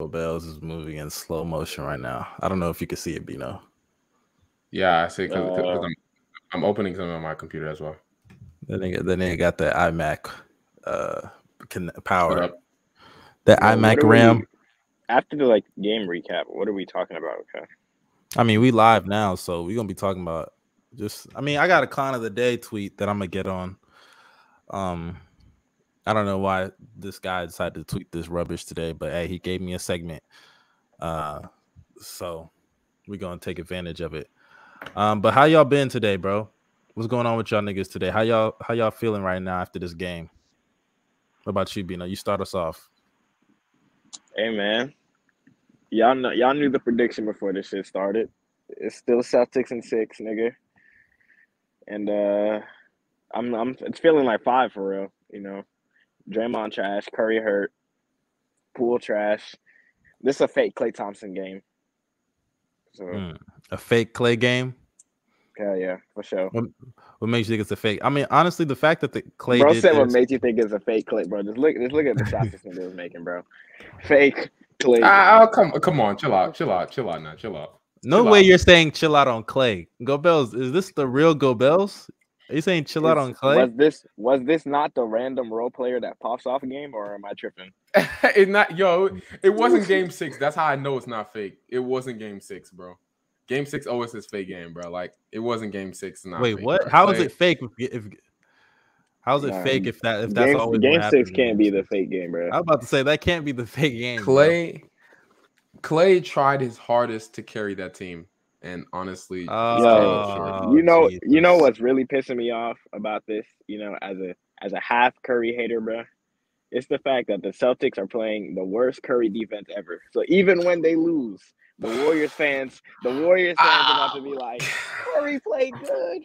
Bells is moving in slow motion right now. I don't know if you can see it, Bino. Yeah, I see. Because uh, I'm, I'm opening something on my computer as well. Then they, then they got the iMac uh, power. The iMac RAM. We, after the like game recap, what are we talking about? Okay. I mean, we live now, so we're gonna be talking about just. I mean, I got a con of the day tweet that I'm gonna get on. Um, I don't know why this guy decided to tweet this rubbish today, but hey, he gave me a segment. Uh, so we're gonna take advantage of it. Um, but how y'all been today, bro? What's going on with y'all niggas today? How y'all how y'all feeling right now after this game? What about you, Bino? You start us off. Hey man, y'all know y'all knew the prediction before this shit started. It's still Celtics and six, nigga. And uh, I'm I'm it's feeling like five for real, you know. Draymond trash, Curry hurt, Poole trash. This is a fake Klay Thompson game. So mm, a fake Klay game. Hell yeah, for sure. What, what, makes you think it's a fake? I mean, honestly, the fact that the Klay bro said what makes you think it's a fake Klay, bro. Just look, just look at the shots this nigga was making, bro. Fake Klay. Ah, oh, come, come on, chill out, chill out, chill out, now, chill out. No chill way out. you're saying chill out on Klay. Go Bells, is this the real Go Bells? Are you saying chill out on Klay? Was this was this not the random role player that pops off a game, or am I tripping? it not yo. It wasn't game six. That's how I know it's not fake. It wasn't game six, bro. Game six always is fake game, bro. Like it wasn't game six. Not Wait, fake, what? Bro. How is it fake? If, if how's it fake if that if that's game, always game six can't be the fake game, bro. I was about to say that can't be the fake game. Klay, bro. Klay tried his hardest to carry that team and honestly, uh, you know, Jesus. you know what's really pissing me off about this, you know, as a as a half Curry hater, bro, it's the fact that the Celtics are playing the worst Curry defense ever. So even when they lose, the Warriors fans, the Warriors fans ah. about to be like, Curry played good.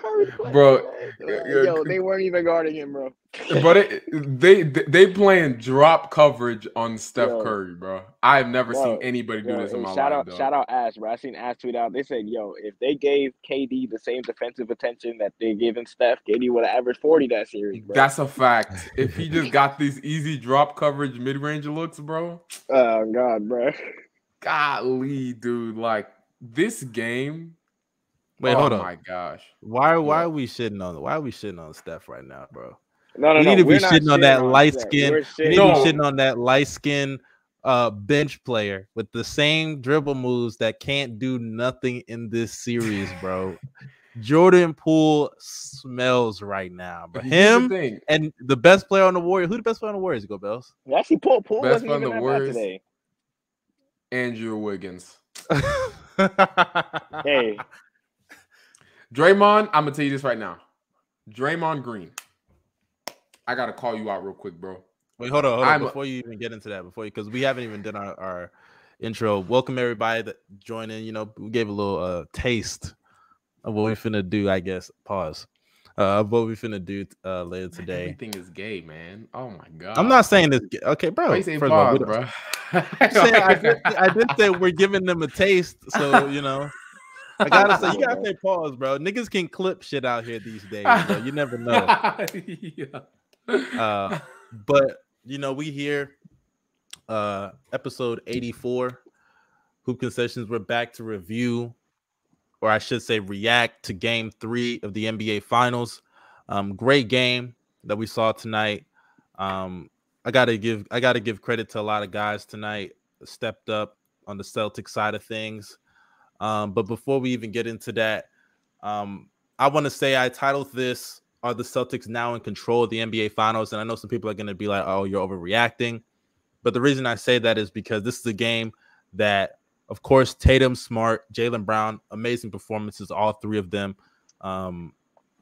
bro, yo, they weren't even guarding him, bro. but it, they they playing drop coverage on Steph yo, Curry, bro. I have never bro, seen anybody do this in my life. shout life. Out, though. Shout out Ash, bro. I seen Ash tweet out. They said, "Yo, if they gave KD the same defensive attention that they giving Steph, KD would have averaged forty that series." Bro. That's a fact. if he just got these easy drop coverage mid range looks, bro. Oh God, bro. Golly, dude, like this game Wait, oh hold on. my gosh. Why why are we shitting on why are we shitting on Steph right now, bro? No, no, we no. need to be shitting, shitting on that light skin. We need to be shitting on that light skin uh bench player with the same dribble moves that can't do nothing in this series, bro. Jordan Poole smells right now, but him the and the best player on the Warriors. Who the best player on the Warriors? Go Bells. Actually, Poole Poole best wasn't even that Warriors, today. Andrew Wiggins. hey, Draymond, I'm gonna tell you this right now. Draymond Green. I gotta call you out real quick, bro. Wait, hold on, hold on. Before you even get into that, before you because we haven't even done our, our intro. Welcome everybody that joined in. You know, we gave a little uh taste of what we finna do, I guess. Pause. Uh, what we finna do uh later today. Everything is gay, man. Oh my god. I'm not saying this. Okay, bro. First pause, of all, bro. I, did, I did say we're giving them a taste, so you know. I gotta say, you gotta say pause, bro. Niggas can clip shit out here these days, bro. You never know. yeah. Uh, but you know, we here, uh, episode 84, Hoop Concessions. We're back to review, or I should say, react to game three of the NBA Finals. Um, great game that we saw tonight. Um, I gotta give I gotta give credit to a lot of guys tonight stepped up on the Celtic side of things. Um, but before we even get into that, um, I want to say I titled this Are the Celtics now in control of the NBA Finals? And I know some people are going to be like, oh, you're overreacting. But the reason I say that is because this is a game that, of course, Tatum, Smart, Jaylen Brown, amazing performances, all three of them. Um,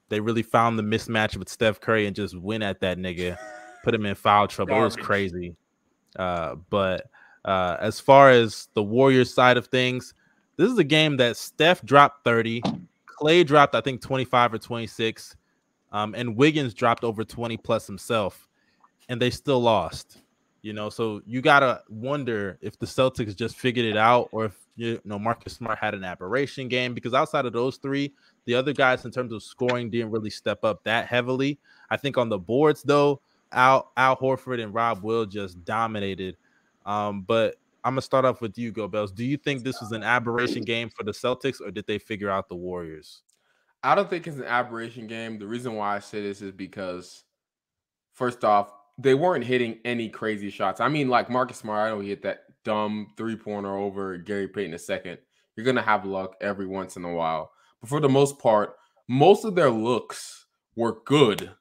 they really found the mismatch with Steph Curry and just win at that nigga, put him in foul trouble. It was crazy. Uh, but uh, as far as the Warriors side of things, this is a game that Steph dropped 30, Klay dropped, I think, 25 or 26, um, and Wiggins dropped over 20 plus himself, and they still lost. You know, so you gotta wonder if the Celtics just figured it out, or if you know Marcus Smart had an aberration game. Because outside of those three, the other guys in terms of scoring didn't really step up that heavily. I think on the boards though, Al Al Horford and Rob Will just dominated Um, but I'm gonna start off with you, Go Bells. Do you think this was an aberration game for the Celtics, or did they figure out the Warriors? I don't think it's an aberration game. The reason why I say this is because, first off, they weren't hitting any crazy shots. I mean, like Marcus Smart, I don't hit that dumb three pointer over Gary Payton a second. You're gonna have luck every once in a while, but for the most part, most of their looks were good.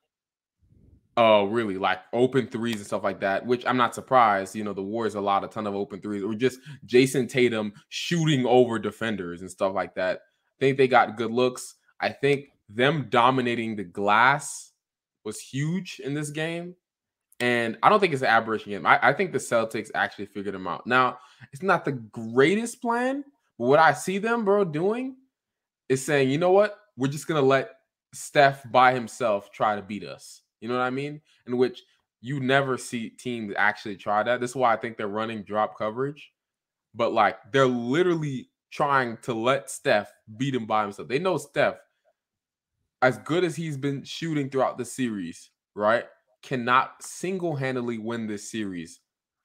Uh, really like open threes and stuff like that, which I'm not surprised. You know, the Warriors allowed a lot, a ton of open threes, or just Jayson Tatum shooting over defenders and stuff like that. I think they got good looks. I think them dominating the glass was huge in this game. And I don't think it's an aberration game. I, I, think the Celtics actually figured them out. Now, it's not the greatest plan, but what I see them, bro, doing is saying, you know what? We're just going to let Steph by himself try to beat us. You know what I mean? In which you never see teams actually try that. This is why I think they're running drop coverage. But like they're literally trying to let Steph beat him by himself. They know Steph as good as he's been shooting throughout the series, right, cannot single-handedly win this series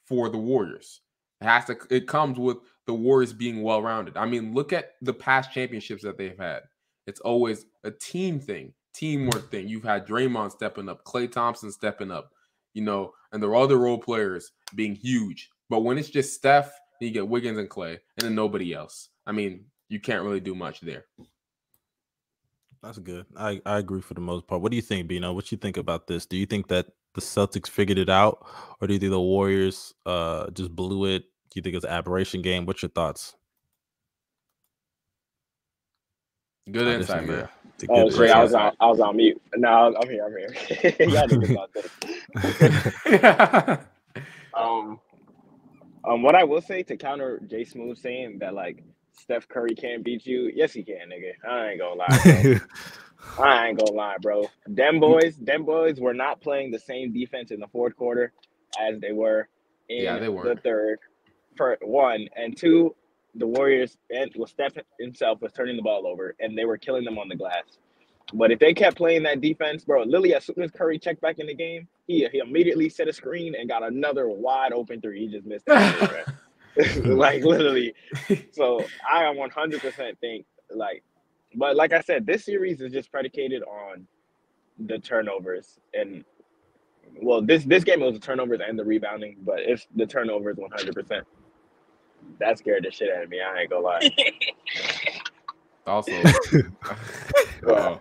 for the Warriors. It has to it comes with the Warriors being well-rounded. I mean, look at the past championships that they've had. It's always a team thing, teamwork thing. You've had Draymond stepping up, Klay Thompson stepping up, you know, and there are other role players being huge. But when it's just Steph, you get Wiggins and Klay, and then nobody else. I mean, you can't really do much there. That's good. I, I agree for the most part. What do you think, Bino? What you think about this? Do you think that the Celtics figured it out, or do you think the Warriors uh just blew it? Do you think it's an aberration game? What's your thoughts? Good I insight, man. Oh shit, I was on I was on mute. No, I'm here. I'm here. Y'all know about this. um, um, what I will say to counter Jay Smooth saying that like Steph Curry can't beat you. Yes, he can, nigga. I ain't gonna lie. I ain't gonna lie, bro. Them boys, them boys were not playing the same defense in the fourth quarter as they were in yeah, they the third. For one and two, the Warriors and well, Steph himself was turning the ball over, and they were killing them on the glass. But if they kept playing that defense, bro, Lily, as soon as Curry checked back in the game, he he immediately set a screen and got another wide open three. He just missed it. like literally. So I 100% think like, but like I said, this series is just predicated on the turnovers and well, this this game was the turnovers and the rebounding, but it's the turnovers 100%. That scared the shit out of me. I ain't gonna lie. also, uh,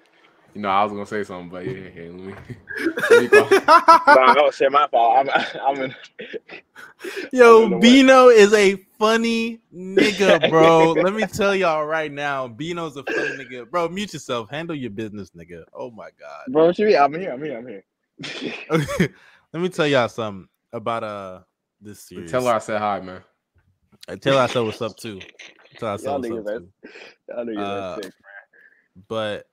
you know, I was gonna say something, but yeah, yeah let me. Let me no, no, shit, my fault. I'm, I'm in. Yo, I'm in Bino is a funny nigga, bro. let me tell y'all right now, Bino's a funny nigga, bro. Mute yourself. Handle your business, nigga. Oh my god, bro. What you mean? I'm here. I'm here. I'm here. let me tell y'all something about uh this series. Tell her I said hi, man. Tell said what's up too. Tell said what's up too. Uh, sick. But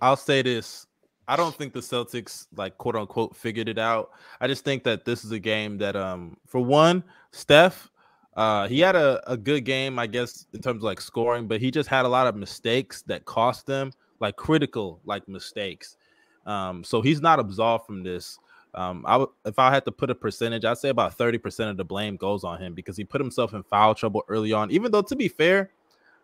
I'll say this. I don't think the Celtics like quote unquote figured it out. I just think that this is a game that um for one, Steph, uh he had a, a good game, I guess, in terms of like scoring, but he just had a lot of mistakes that cost them, like critical like mistakes. Um, so he's not absolved from this. Um, I w- if I had to put a percentage, I'd say about 30% of the blame goes on him because he put himself in foul trouble early on. Even though to be fair,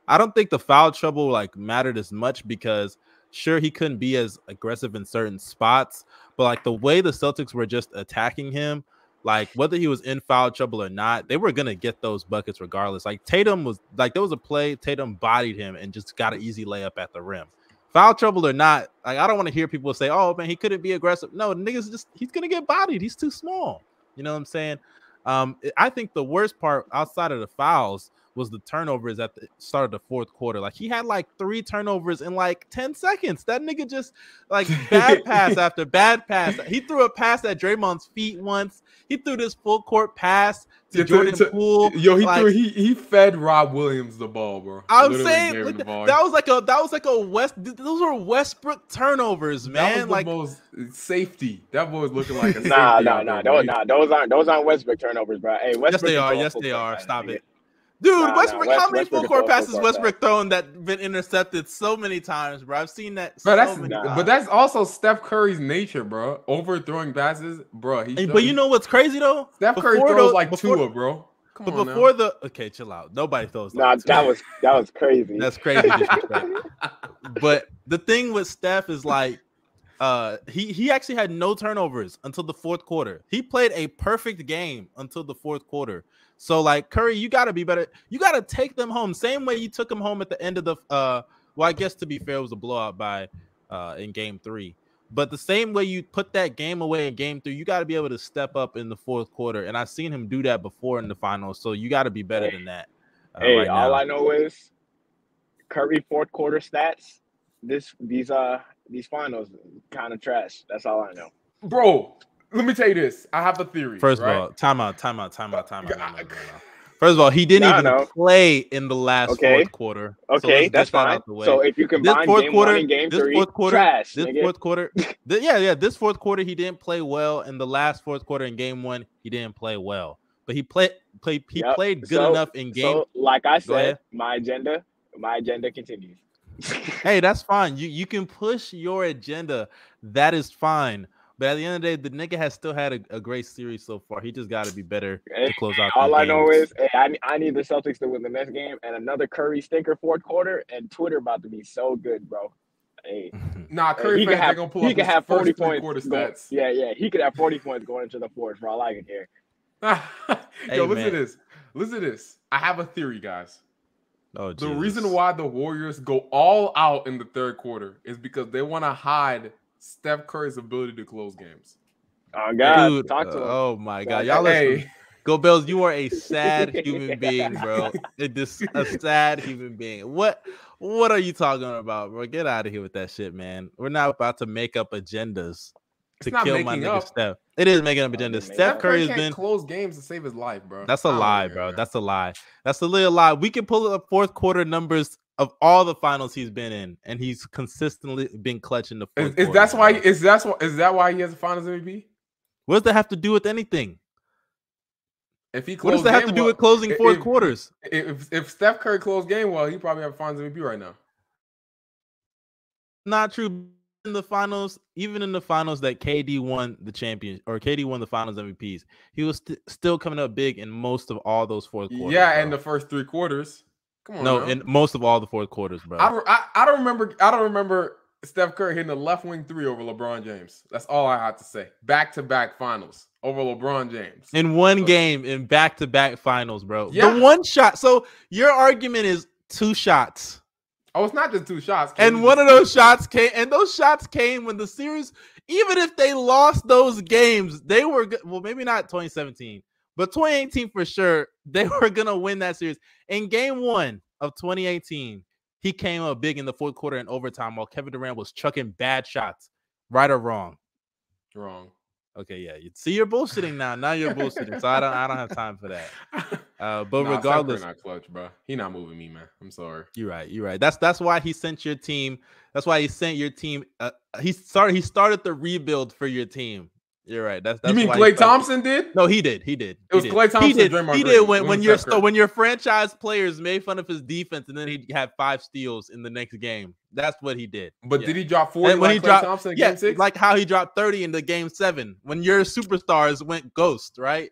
I don't think the foul trouble like mattered as much because sure he couldn't be as aggressive in certain spots, but like the way the Celtics were just attacking him, like whether he was in foul trouble or not, they were gonna get those buckets regardless. Like Tatum was like there was a play, Tatum bodied him and just got an easy layup at the rim. Foul trouble or not, like I don't want to hear people say, "Oh man, he couldn't be aggressive." No, niggas just he's gonna get bodied. He's too small. You know what I'm saying? Um, I think the worst part outside of the fouls was the turnovers at the start of the fourth quarter. Like he had like three turnovers in like 10 seconds. That nigga just like bad pass after bad pass. He threw a pass at Draymond's feet once. He threw this full court pass to yeah, Jordan to, Poole. Yo, he like, threw he he fed Rob Williams the ball, bro. I'm Literally saying like, that was like a that was like a West. Those were Westbrook turnovers, man. That was like the most safety. That boy was looking like a nah, nah, nah. Those, nah, those aren't those aren't Westbrook turnovers, bro. Hey, Westbrook yes, they are. Yes, they are. Stop it. Dude, nah, Westbrook, nah, how many full court passes Westbrook thrown that been intercepted so many times, bro? I've seen that. Bro, so that's nah. but that's also Steph Curry's nature, bro. Overthrowing passes, bro. Hey, but you know what's crazy though? Steph Curry throws those, like before, Tua, bro. Come But before now. the okay, chill out. Nobody throws. Nah, like that was that was crazy. that's crazy but the thing with Steph is like, uh, he he actually had no turnovers until the fourth quarter. He played a perfect game until the fourth quarter. So like Curry, you got to be better. You got to take them home. Same way you took them home at the end of the. uh Well, I guess to be fair, it was a blowout by uh in game three. But the same way you put that game away in game three, you got to be able to step up in the fourth quarter. And I've seen him do that before in the finals. So you got to be better Hey. than that. uh, hey, right all now. I know is Curry fourth quarter stats. This these uh these finals kind of trash. That's all I know. bro, let me tell you this. I have a theory. First right? of all, timeout, timeout, timeout, timeout. No, Yeah, no, no, no. First of all, he didn't Nah, even play in the last Okay. fourth quarter. Okay, let's that's fine. out the way. So if you this combine fourth game quarter, one and game this three, fourth quarter, trash. this nigga. fourth quarter, th- yeah, yeah, this fourth quarter he didn't play well. In the last fourth quarter in game one, he didn't play well, but he played, played, he Yep. played good So- enough in game. So, like I said, my agenda, my agenda continues. hey, that's fine. You you can push your agenda. That is fine. But at the end of the day, the nigga has still had a, a great series so far. He just got to be better Hey, to close out. All these I know is, hey, I, I need the Celtics to win the next game and another Curry stinker fourth quarter, and Twitter about to be so good, bro. Hey, Nah, Curry he fans could are have gonna pull he up could his have first points. quarter going- stats. yeah, yeah, he could have forty points going into the fourth for all I can care. Hey, Yo, listen man. to this. Listen to this. I have a theory, guys. oh, The Jesus. reason why the Warriors go all out in the third quarter is because they want to hide Steph Curry's ability to close games. Oh God, Dude, talk to him. uh, oh my god, y'all him. listen. Hey, Go Bills, you are a sad human being, bro. It is a sad human being. What what are you talking about, bro? Get out of here with that shit, man. We're not about to make up agendas to kill my nigga up. Steph. It is making up Not agendas. Steph up. Curry has can't been close games to save his life, bro. that's a lie, bro. That's a lie. That's a little lie. We can pull up fourth quarter numbers of all the finals he's been in, and he's consistently been clutching the Is, is that's why is that's why is that why he has a Finals MVP? What does that have to do with anything? If he What does that have to do well- with closing if- fourth if- quarters? If if Steph Curry closed game well, he probably have Finals MVP right now. not true. In the finals, even in the finals that KD won the champion or KD won the finals MVPs, he was st- still coming up big in most of all those fourth quarters. yeah, in the first three quarters. Come on, no, in most of all the fourth quarters, bro. I don't I, I don't remember I don't remember Steph Curry hitting the left wing three over LeBron James. That's all I have to say. Back to back finals over LeBron James. in one So- game in back to back finals, bro. Yeah. The one shot. So your argument is two shots. Oh, it's not just two shots. And one of those shots came, and those shots came when the series, even if they lost those games, they were go- well, maybe not 2017, but 2018 for sure, they were gonna win that series. In game one of 2018, he came up big in the fourth quarter and overtime while Kevin Durant was chucking bad shots, right or wrong. wrong. Okay, yeah, you see, you're bullshitting now. Now you're bullshitting, so I don't, I don't have time for that. Uh, but Nah, regardless, not clutch, bro. He not moving me, man. I'm sorry. You're right. You're right. That's that's why he sent your team. That's why he sent your team. Uh, he started. He started the rebuild for your team. You're right. That's, that's you mean Klay Thompson did? No, he did. He did. It was. Klay Thompson He did. Draymond he did when, when your Curry. when your franchise players made fun of his defense, and then he had five steals in the next game. That's what he did. But Yeah. did he drop 40 And when like he Klay dropped- Thompson in Yeah, game six? like how he dropped 30 in the game seven when your superstars went ghost, right?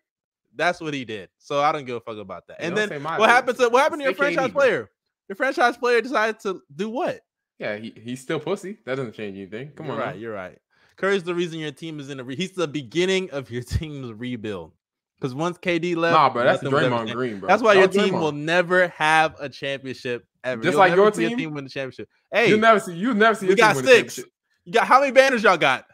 That's what he did. So I don't give a fuck about that. And then what dude. happened to what happened to your franchise bro. player? Your franchise player decided to do what? Yeah, he, he's still pussy. That doesn't change anything. Come you're on, right. now. You're right. Curry's the reason your team is in a. Re- he's the beginning of your team's rebuild. Because once KD left, Nah, bro, that's Draymond. Green, bro. That's why your team Draymond. will never have a championship ever. Just You'll like never your see a team? team win the championship. Hey, you never see you never see we your team got six. You got how many banners y'all got?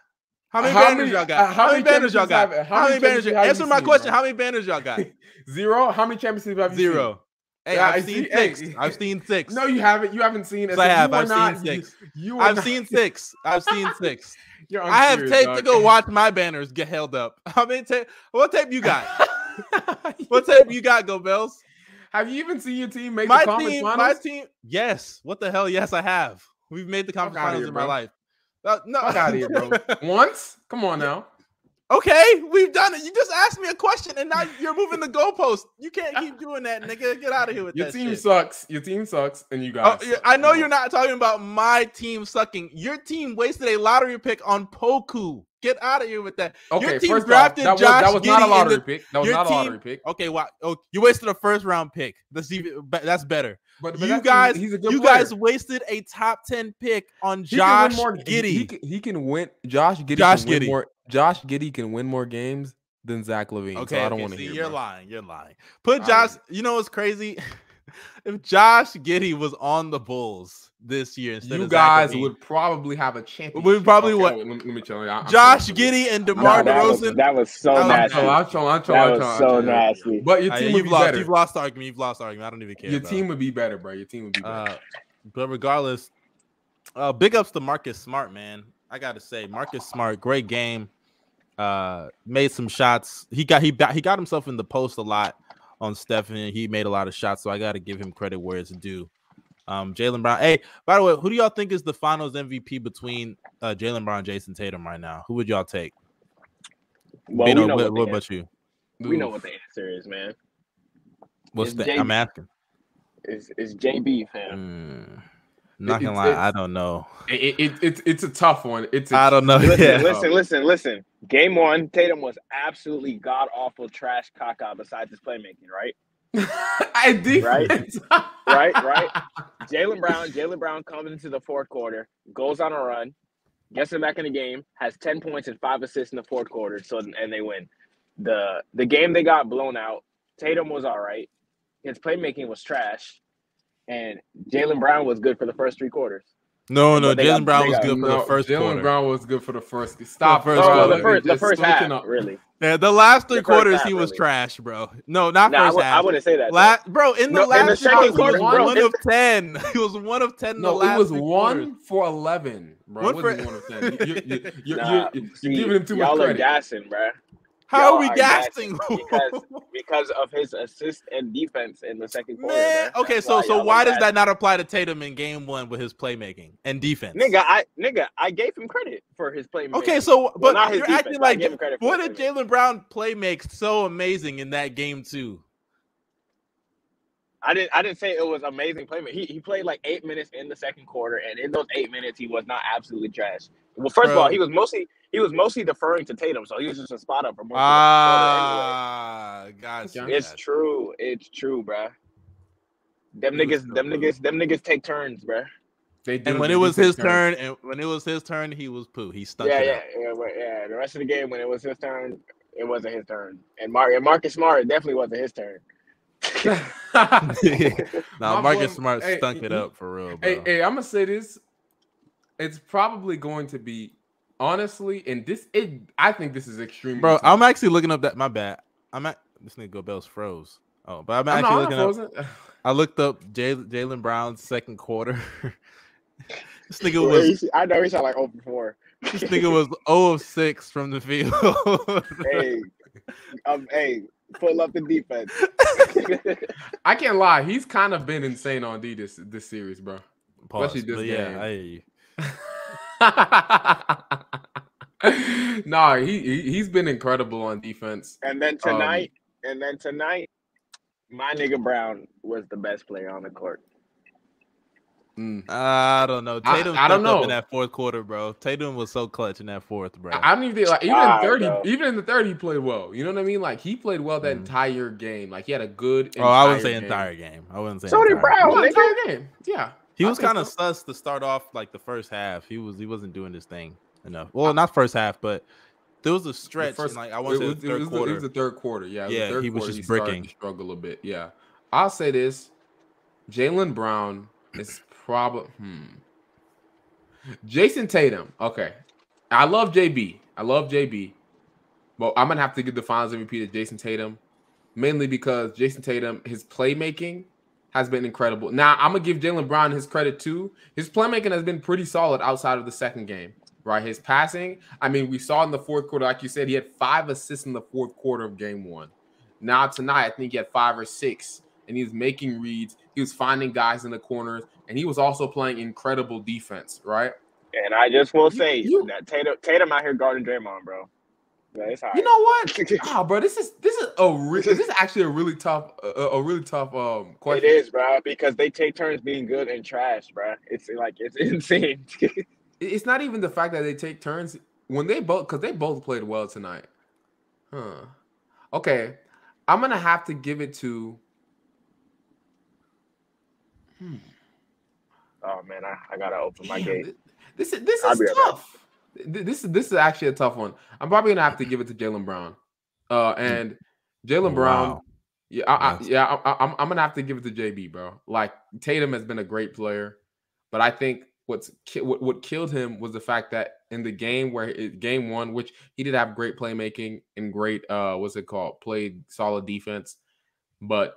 How many How banners many- y'all uh, got? how How many many banners y'all got? have- How how many many banners? Answer you my seen, question. bro? How many banners y'all got? Zero. How many championships have you seen? Zero. Hey, Yeah, I've see- seen hey. six. I've seen six. No, you haven't. You haven't seen. Yes, I have. I've seen six. You, you I've not- seen six. I've seen six. I have tape to go watch my banners get held up. Many tape? What tape you got? what tape you got, Go Bells? Have you even seen your team make My the conference team, finals? my team. Yes. What the hell? Yes, I have. We've made the conference finals here, in my life. Uh, no, out of here, bro. Once? Come on now. Okay, we've done it. You just asked me a question, and now you're moving the goalpost. You can't keep doing that, nigga. Get out of here with that. Your team shit. sucks. Your team sucks, and you Oh, guys. yeah, suck. I know you're not talking about my team sucking. Your team wasted a lottery pick on Poku. Get out of here with that. Okay, your team first drafted off, that Josh was, that was not a lottery the- pick. That was not a team- lottery pick. Okay, wow. Oh, you wasted a first round pick. That's even be- that's better. But, but you guys, he's a good you player. guys wasted a top ten pick on He Josh more- he- Giddey. He, can, he can win. Josh Giddey. Josh can win Giddey. More, Josh Giddey can win more games than Zach LaVine. Okay, so I don't okay, want to see, hear. You're bro. lying. You're lying. Put Josh. don't- You know what's crazy? if Josh Giddey was on the Bulls this year instead You of Zach guys LaVine, would probably have a championship. We probably Okay, would. Let me, let me tell you. I- I'm Josh trolling. Giddey and No, DeMar that, was, DeRozan. that was so That I'm nasty. trolling. I'm trolling. I'm trolling. That I'm was trolling, so I'm nasty. But your team yeah, would you've be lost. better. You've lost the argument. You've lost the argument. I don't even care. Your bro. team would be better, bro. Your team would be better. Uh, but regardless, uh, big ups to Marcus Smart, man. I gotta say, Marcus Smart, great game. Uh, made some shots. He got he got he got himself in the post a lot on Stephen. He made a lot of shots, so I gotta give him credit where it's due. Um, Jaylen Brown. Hey, by the way, who do y'all think is the Finals MVP between uh, Jaylen Brown and Jayson Tatum right now? Who would y'all take? Well, we know what, what, about you? we know what the answer is, man. What's It's the? JB. I'm asking. It's, it's JB, fam. Mm, not gonna lie, I don't know. It, it, it's it's a tough one. It's a I don't know. Listen, Yeah. listen, listen, listen. Game one, Tatum was absolutely god awful trash caca besides his playmaking, right? I defense. Right, right. Jaylen Brown, Jaylen Brown comes into the fourth quarter, goes on a run, gets him back in the game, has 10 points and five assists in the fourth quarter, so and they win. The the game they got blown out, Tatum was all right. His playmaking was trash. And Jaylen Brown was good for the first three quarters. No, no, But they got- Jaylen Brown was good for the No, first Jaylen quarter. Brown was good for the first. Stop, first Oh, quarter. the first the first half, up. really. Yeah, the last three The quarters half, he was really. trash, bro. No, not Nah, I, first would, I wouldn't say that. though. La- bro, in the No, in last the three second quarters, he was bro, one in- of ten. He was one of ten. in the No, last it was one quarters. for eleven, bro. One One for- for one of ten. You, you, you, you, Nah, you're, you're see, giving him too much credit. y'all are credit. gassing, bro. How are we gassing? because- Because of his assist and defense in the second quarter. Man, okay, so so why does that not apply to Tatum in game one with his playmaking and defense? Nigga, I nigga, I gave him credit for his playmaking. Okay, so but not you're defense, acting like gave him credit for what did. Jaylen Brown play make so amazing in that game too? I didn't I didn't say it was amazing playmaking. He he played like eight minutes in the second quarter, and in those eight minutes, he was not absolutely trash. Well, first of all, he was mostly he was mostly deferring to Tatum, so he was just a spot up for most Ah, gotcha. of the. It's gotcha. true. It's true, bruh. Them He niggas, still them good. niggas, them niggas take turns, bruh. They do, And when they it was his turns. turn, and when it was his turn, he was poo. He stuck. Yeah, it yeah, up. yeah, yeah. The rest of the game, when it was his turn, it wasn't his turn. And Mark and Marcus Smart it definitely wasn't his turn. now My Marcus boy- Smart hey, stunk it up for real, bro. Hey, hey, I'm gonna say this. It's probably going to be honestly, and this it. I think this is extremely. Bro, tough. I'm actually looking up that. My bad. I'm at this nigga go bells froze. Oh, but I'm I'm actually I'm looking up. I looked up Jay, Jaylen Brown's second quarter. this nigga was I know he shot like 0 for 4. this nigga was 0 of 6 from the field. hey, um, hey, pull up the defense. I can't lie. He's kind of been insane on D this this series, bro. Pause, especially this but game. yeah, I hear you. nah, he, he he's been incredible on defense. and then Um, tonight, and then tonight, my nigga Brown was the best player on the court. Mm. I don't know. Tatum I don't stepped up know. in that fourth quarter, bro. Tatum was so clutch in that fourth, bro. I I don't even think like even Ah, in thirty, bro. even in the third, he played well. You know what I mean? Like he played well that Mhm. entire game. Like he had a good. oh, I wouldn't say game. entire game. I wouldn't say So did entire Brown. Well, nigga. entire game. Yeah, He was kind of so. sus to start off like the first half. He was he wasn't doing his thing enough. Well, not first half, but there was a stretch. first- in, like I it want to the it third was the- quarter. it was the third quarter. Yeah, it was the Yeah, third he was quarter just bricking. struggle a bit. Yeah, I'll say this: Jaylen Brown is probably hmm. Jayson Tatum. Okay, I love JB. I love JB, but I'm gonna have to give the Finals MVP to Jayson Tatum, mainly because Jayson Tatum, his playmaking has been incredible. Now I'm gonna give Jaylen Brown his credit too. His playmaking has been pretty solid outside of the second game. Right, his passing. I mean, we saw in the fourth quarter, like you said, he had five assists in the fourth quarter of game one. Now tonight, I think he had five or six, and he was making reads. He was finding guys in the corners, and he was also playing incredible defense. Right. And I just will say you- that Tatum, Tatum out here guarding Draymond, bro. Yeah, it's all You know what? Ah, bro, this is this is a re- this is actually a really tough a, a really tough um question. It is, bro, because they take turns being good and trash, bro. It's like it's insane. It's not even the fact that they take turns. when they both because they both played well tonight. Huh. Okay. I'm gonna have to give it to hmm. Oh man, I, I gotta open my gate. This is this is tough. This is this is actually a tough one. I'm probably gonna have to give it to Jaylen Brown. Uh hmm. and Jaylen Brown. Wow. Yeah, I, I, yeah, I, I'm I'm gonna have to give it to JB, bro. Like Tatum has been a great player, but I think what's what, what killed him was the fact that in the game where it, game one, which he did have great playmaking and great uh what's it called, played solid defense, but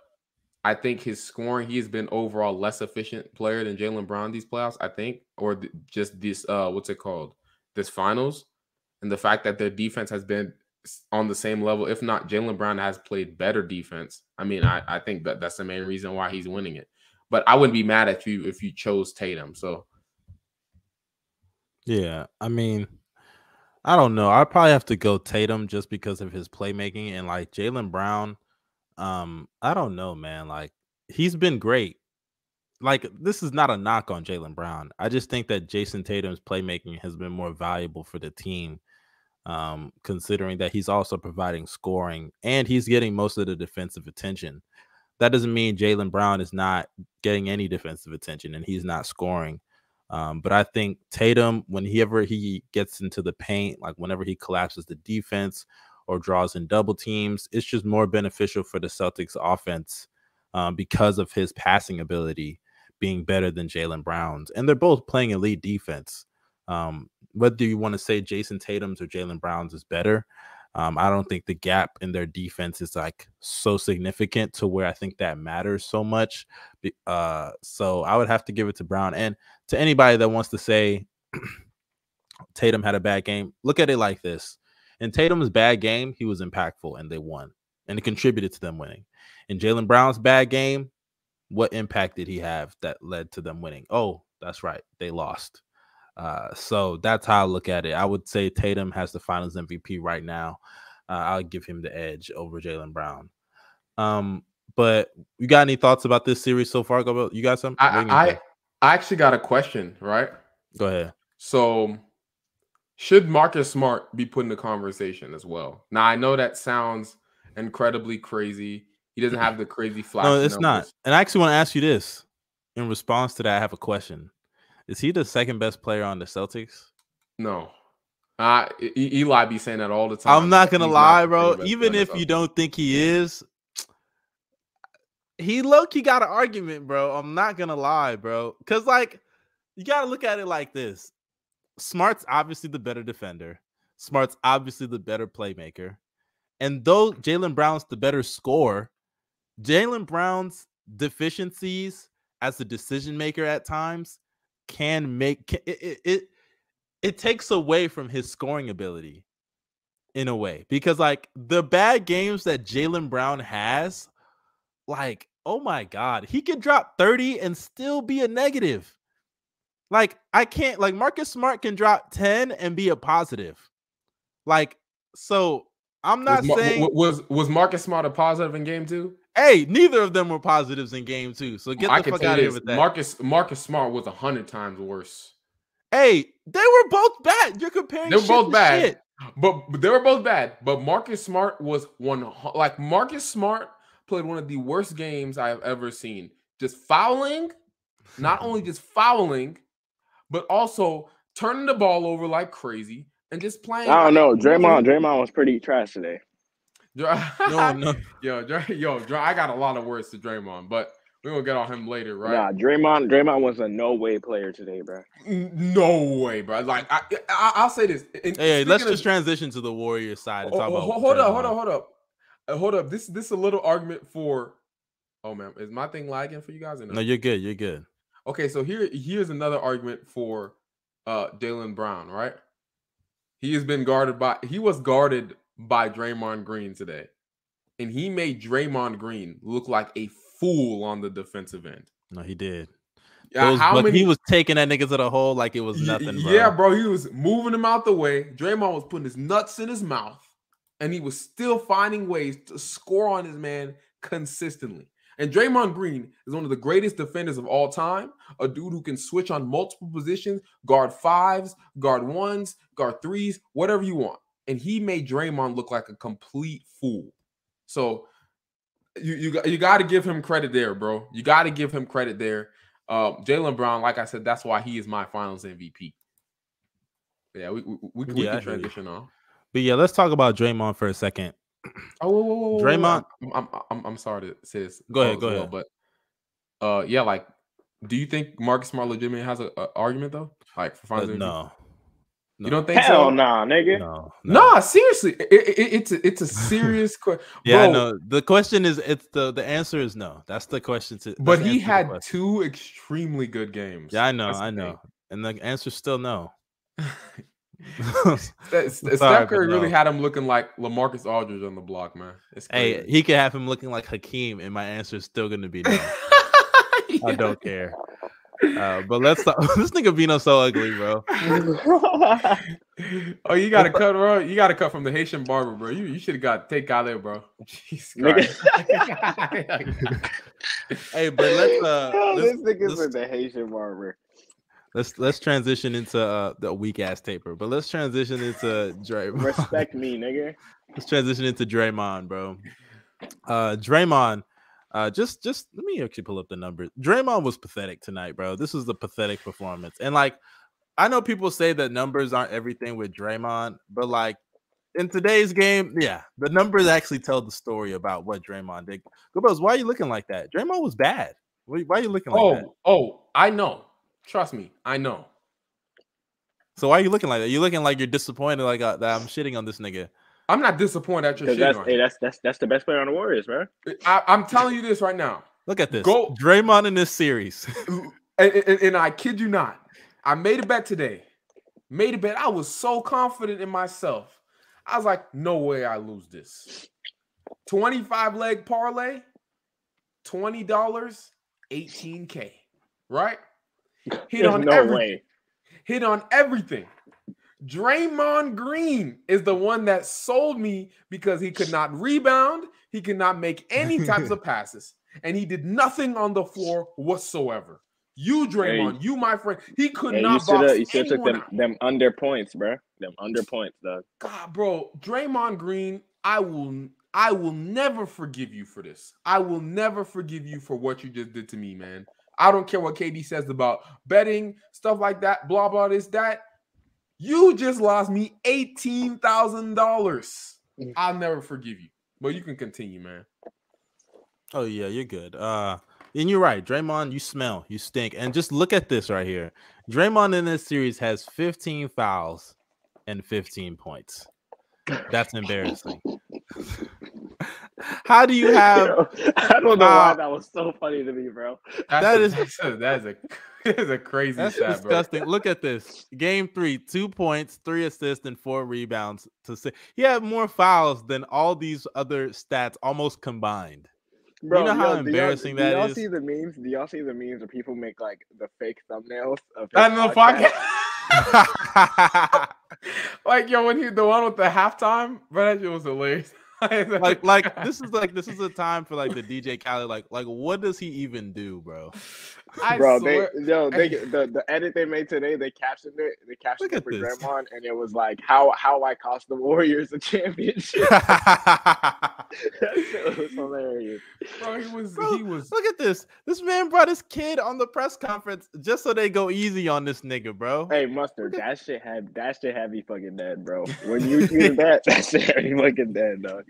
I think his scoring, he has been overall less efficient player than Jaylen Brown these playoffs, I think, or th- just this uh what's it called? This finals. And the fact that their defense has been on the same level, if not Jaylen Brown has played better defense. I mean, I, I think that that's the main reason why he's winning it. But I wouldn't be mad at you if you chose Tatum. So yeah, I mean, I don't know. I probably have to go Tatum just because of his playmaking and like Jaylen Brown um, I don't know, man. Like he's been great. Like this is not a knock on Jaylen Brown. I just think that Jayson Tatum's playmaking has been more valuable for the team, um, considering that he's also providing scoring and he's getting most of the defensive attention. That doesn't mean Jaylen Brown is not getting any defensive attention and he's not scoring. Um, but I think Tatum, whenever he gets into the paint, like whenever he collapses the defense or draws in double teams. It's just more beneficial for the Celtics offense um, because of his passing ability being better than Jaylen Brown's. And they're both playing elite defense. Um, whether you want to say Jayson Tatum's or Jaylen Brown's is better, um, I don't think the gap in their defense is like so significant to where I think that matters so much. Uh, so I would have to give it to Brown. And to anybody that wants to say Tatum had a bad game, look at it like this in Tatum's bad game, he was impactful and they won, and it contributed to them winning. In Jaylen Brown's bad game, what impact did he have that led to them winning? Oh, that's right, they lost. Uh, so that's how I look at it. I would say Tatum has the Finals MVP right now. Uh, I'll give him the edge over Jaylen Brown. Um, but you got any thoughts about this series so far? Go, you got some? I, I, I actually got a question. Right? Go ahead. So should Marcus Smart be put in the conversation as well? Now I know that sounds incredibly crazy. He doesn't have the crazy flash. No, it's numbers. not. And I actually want to ask you this. In response to that, I have a question. Is he the second best player on the Celtics? No. Uh, Eli be saying that all the time. I'm not gonna He's lie, bro. Even if you don't think he is, he low key got an argument, bro. I'm not gonna lie, bro. Cause like you gotta look at it like this. Smart's obviously the better defender. Smart's obviously the better playmaker. And though Jaylen Brown's the better scorer, Jaylen Brown's deficiencies as a decision maker at times can make it, it, it it takes away from his scoring ability in a way because like the bad games that Jaylen Brown has, like oh my god, he can drop 30 and still be a negative. Like I can't like Marcus Smart can drop 10 and be a positive. Like so I'm not was, saying was was Marcus Smart a positive in game 2? Hey, neither of them were positives in game 2. So get the fuck out of here with that. Marcus Marcus Smart was a 100 times worse. Hey, they were both bad. You're comparing They were both bad. Shit. But, but they were both bad. But Marcus Smart was one like Marcus Smart played one of the worst games I have ever seen. Just fouling, not only just fouling, but also turning the ball over like crazy and just playing. I don't know. Draymond, Draymond was pretty trash today. no, no, yo, yo, I got a lot of words to Draymond, but we're gonna get on him later, right? Nah, Draymond, Draymond was a no way player today, bro. No way, bro. Like I, I will say this. And hey, let's just transition to the Warriors side and talk oh, about. Hold up, hold up, hold up, uh, hold up. This this is a little argument for. Oh man, is my thing lagging for you guys? No? no, you're good. You're good. Okay, so here here's another argument for uh Jaylen Brown, right? He has been guarded by he was guarded by Draymond Green today. And he made Draymond Green look like a fool on the defensive end. No, he did. Yeah, how many, he was taking that nigga to the hole like it was nothing. Bro. Yeah, bro, he was moving him out the way. Draymond was putting his nuts in his mouth, and he was still finding ways to score on his man consistently. And Draymond Green is one of the greatest defenders of all time. A dude who can switch on multiple positions, guard fives, guard ones, guard threes, whatever you want. And he made Draymond look like a complete fool. So you you, you got to give him credit there, bro. You got to give him credit there. Uh, Jaylen Brown, like I said, that's why he is my Finals MVP. Yeah, we we, we, we Yeah, can transition on. But yeah, let's talk about Draymond for a second. Oh, whoa, whoa, whoa, Draymond- I'm, I'm, I'm, sorry to say this. Go ahead, as go ahead. But uh, yeah, like, do you think Marcus Smart legitimately has a, a argument though? Like for Uh, finals MVP? no, you don't think Hell so? nah, nigga. no, Nah, seriously, it, it, it- it's a, it's a serious question. Yeah, Bro, no. The question is, it's the the answer is no. That's the question. To But he answer to the had two extremely good games. Yeah, I know, I thing. know, and the answer's still no. Steph, Steph Curry but really had him looking like LaMarcus Aldridge on the block, man. It's hey, he could have him looking like Hakeem, and my answer is still going to be no. I don't care. Uh, but let's talk. this nigga Bino so ugly, bro. oh, you got to cut, bro. You got to cut from the Haitian barber, bro. You you should have got take out there, bro. Jesus Hey, but let's uh, Oh, let's, this nigga's let's- with the Haitian barber. let's let's transition into uh, the weak ass taper. But let's transition into Draymond. Respect me, nigga. let's transition into Draymond, bro. Uh, Draymond, uh, just just let me actually pull up the numbers. Draymond was pathetic tonight, bro. This was a pathetic performance, and like I know people say that numbers aren't everything with Draymond, but like in today's game, yeah, the numbers actually tell the story about what Draymond did. Gobels, why are you looking like that? Draymond was bad. Why why are you looking like oh, that? oh, oh, I know. Trust me, I know. So why are you looking like that? You're looking like you're disappointed, like uh, that I'm shitting on this nigga. I'm not disappointed at your shit. that's hey, that's that's that's the best player on the Warriors, bro. I, I'm telling you this right now. Look at this. Go- Draymond in this series. and, and- and I kid you not, I made a bet today. Made a bet. I was so confident in myself. I was like, no way I lose this. 25 leg parlay, $20, 18K. Right? Hit There's on no every- way. hit on everything. Draymond Green is the one that sold me because he could not rebound, he could not make any types of passes, and he did nothing on the floor whatsoever. You, Draymond, you, my friend, he could Yeah, you not should box have you should took anyone them them under points, bro. Them under points, dog. God, bro, Draymond Green, I will, I will never forgive you for this. I will never forgive you for what you just did to me, man. I don't care what KD says about betting, stuff like that, blah, blah, this, that. You just lost me $18,000. Mm. I'll never forgive you. But you can continue, man. Oh yeah, you're good. Uh and you're right, Draymond, you smell, you stink. And just look at this right here. Draymond in this series has 15 fouls and 15 points. That's embarrassing. How do you have Yo, I don't know why Uh, that was so funny to me, bro. That's That a- is- that's a, that is a, that is a crazy that's stat, bro. disgusting. Look at this. Game three, two points, three assists, and four rebounds to say he had more fouls than all these other stats almost combined. Bro, you know how yo, do y'all- embarrassing do that y'all is? see the memes? Do y'all see the memes where people make like the fake thumbnails of his I know the podcast? podcast. like yo, when he the one with the halftime, bro, that shit was hilarious. like like this is like this is a time for like the DJ Khaled like like what does he even do, bro? I Bro, swear, they yo, they the, the edit they made today, they captioned it. They captioned it for at this. Draymond, and it was like how how I cost the Warriors a championship. that shit was hilarious. bro, he was Bro, he was Look at this. This man brought his kid on the press conference just so they go easy on this nigga, bro. Hey, mustard, that shit had that shit had me fucking dead, bro. When you tweeted that, that shit had me fucking dead, dog.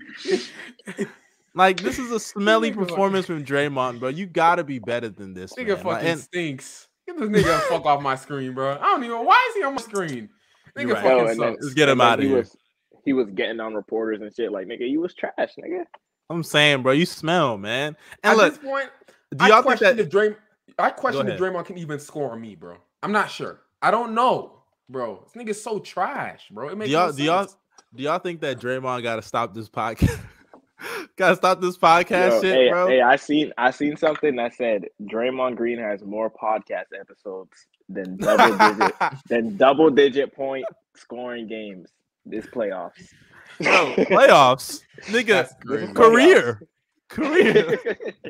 Like this is a smelly performance from Draymond, bro. You gotta be better than this. nigga man. Like, fucking and- stinks. Get this nigga fuck off my screen, bro. I don't even. Why is he on my screen? Nigga right. fucking Yo, and then- sucks. Let's get him out of he here. Was, he was getting on reporters and shit like, nigga, you was trash, nigga. I'm saying, bro, you smell, man. And At look, this point, do I y'all think question that if Draymond. I question if ahead. Draymond can even score on me, bro. I'm not sure. I don't know, bro. This nigga's so trash, bro. It do y'all no do y'all do y'all think that Draymond gotta stop this podcast? gotta stop this podcast Yo, shit, hey, bro. hey, I seen I seen something that said Draymond Green has more podcast episodes than double digit than double digit point scoring games this playoffs. Bro, playoffs, nigga, That's crazy. career. Career.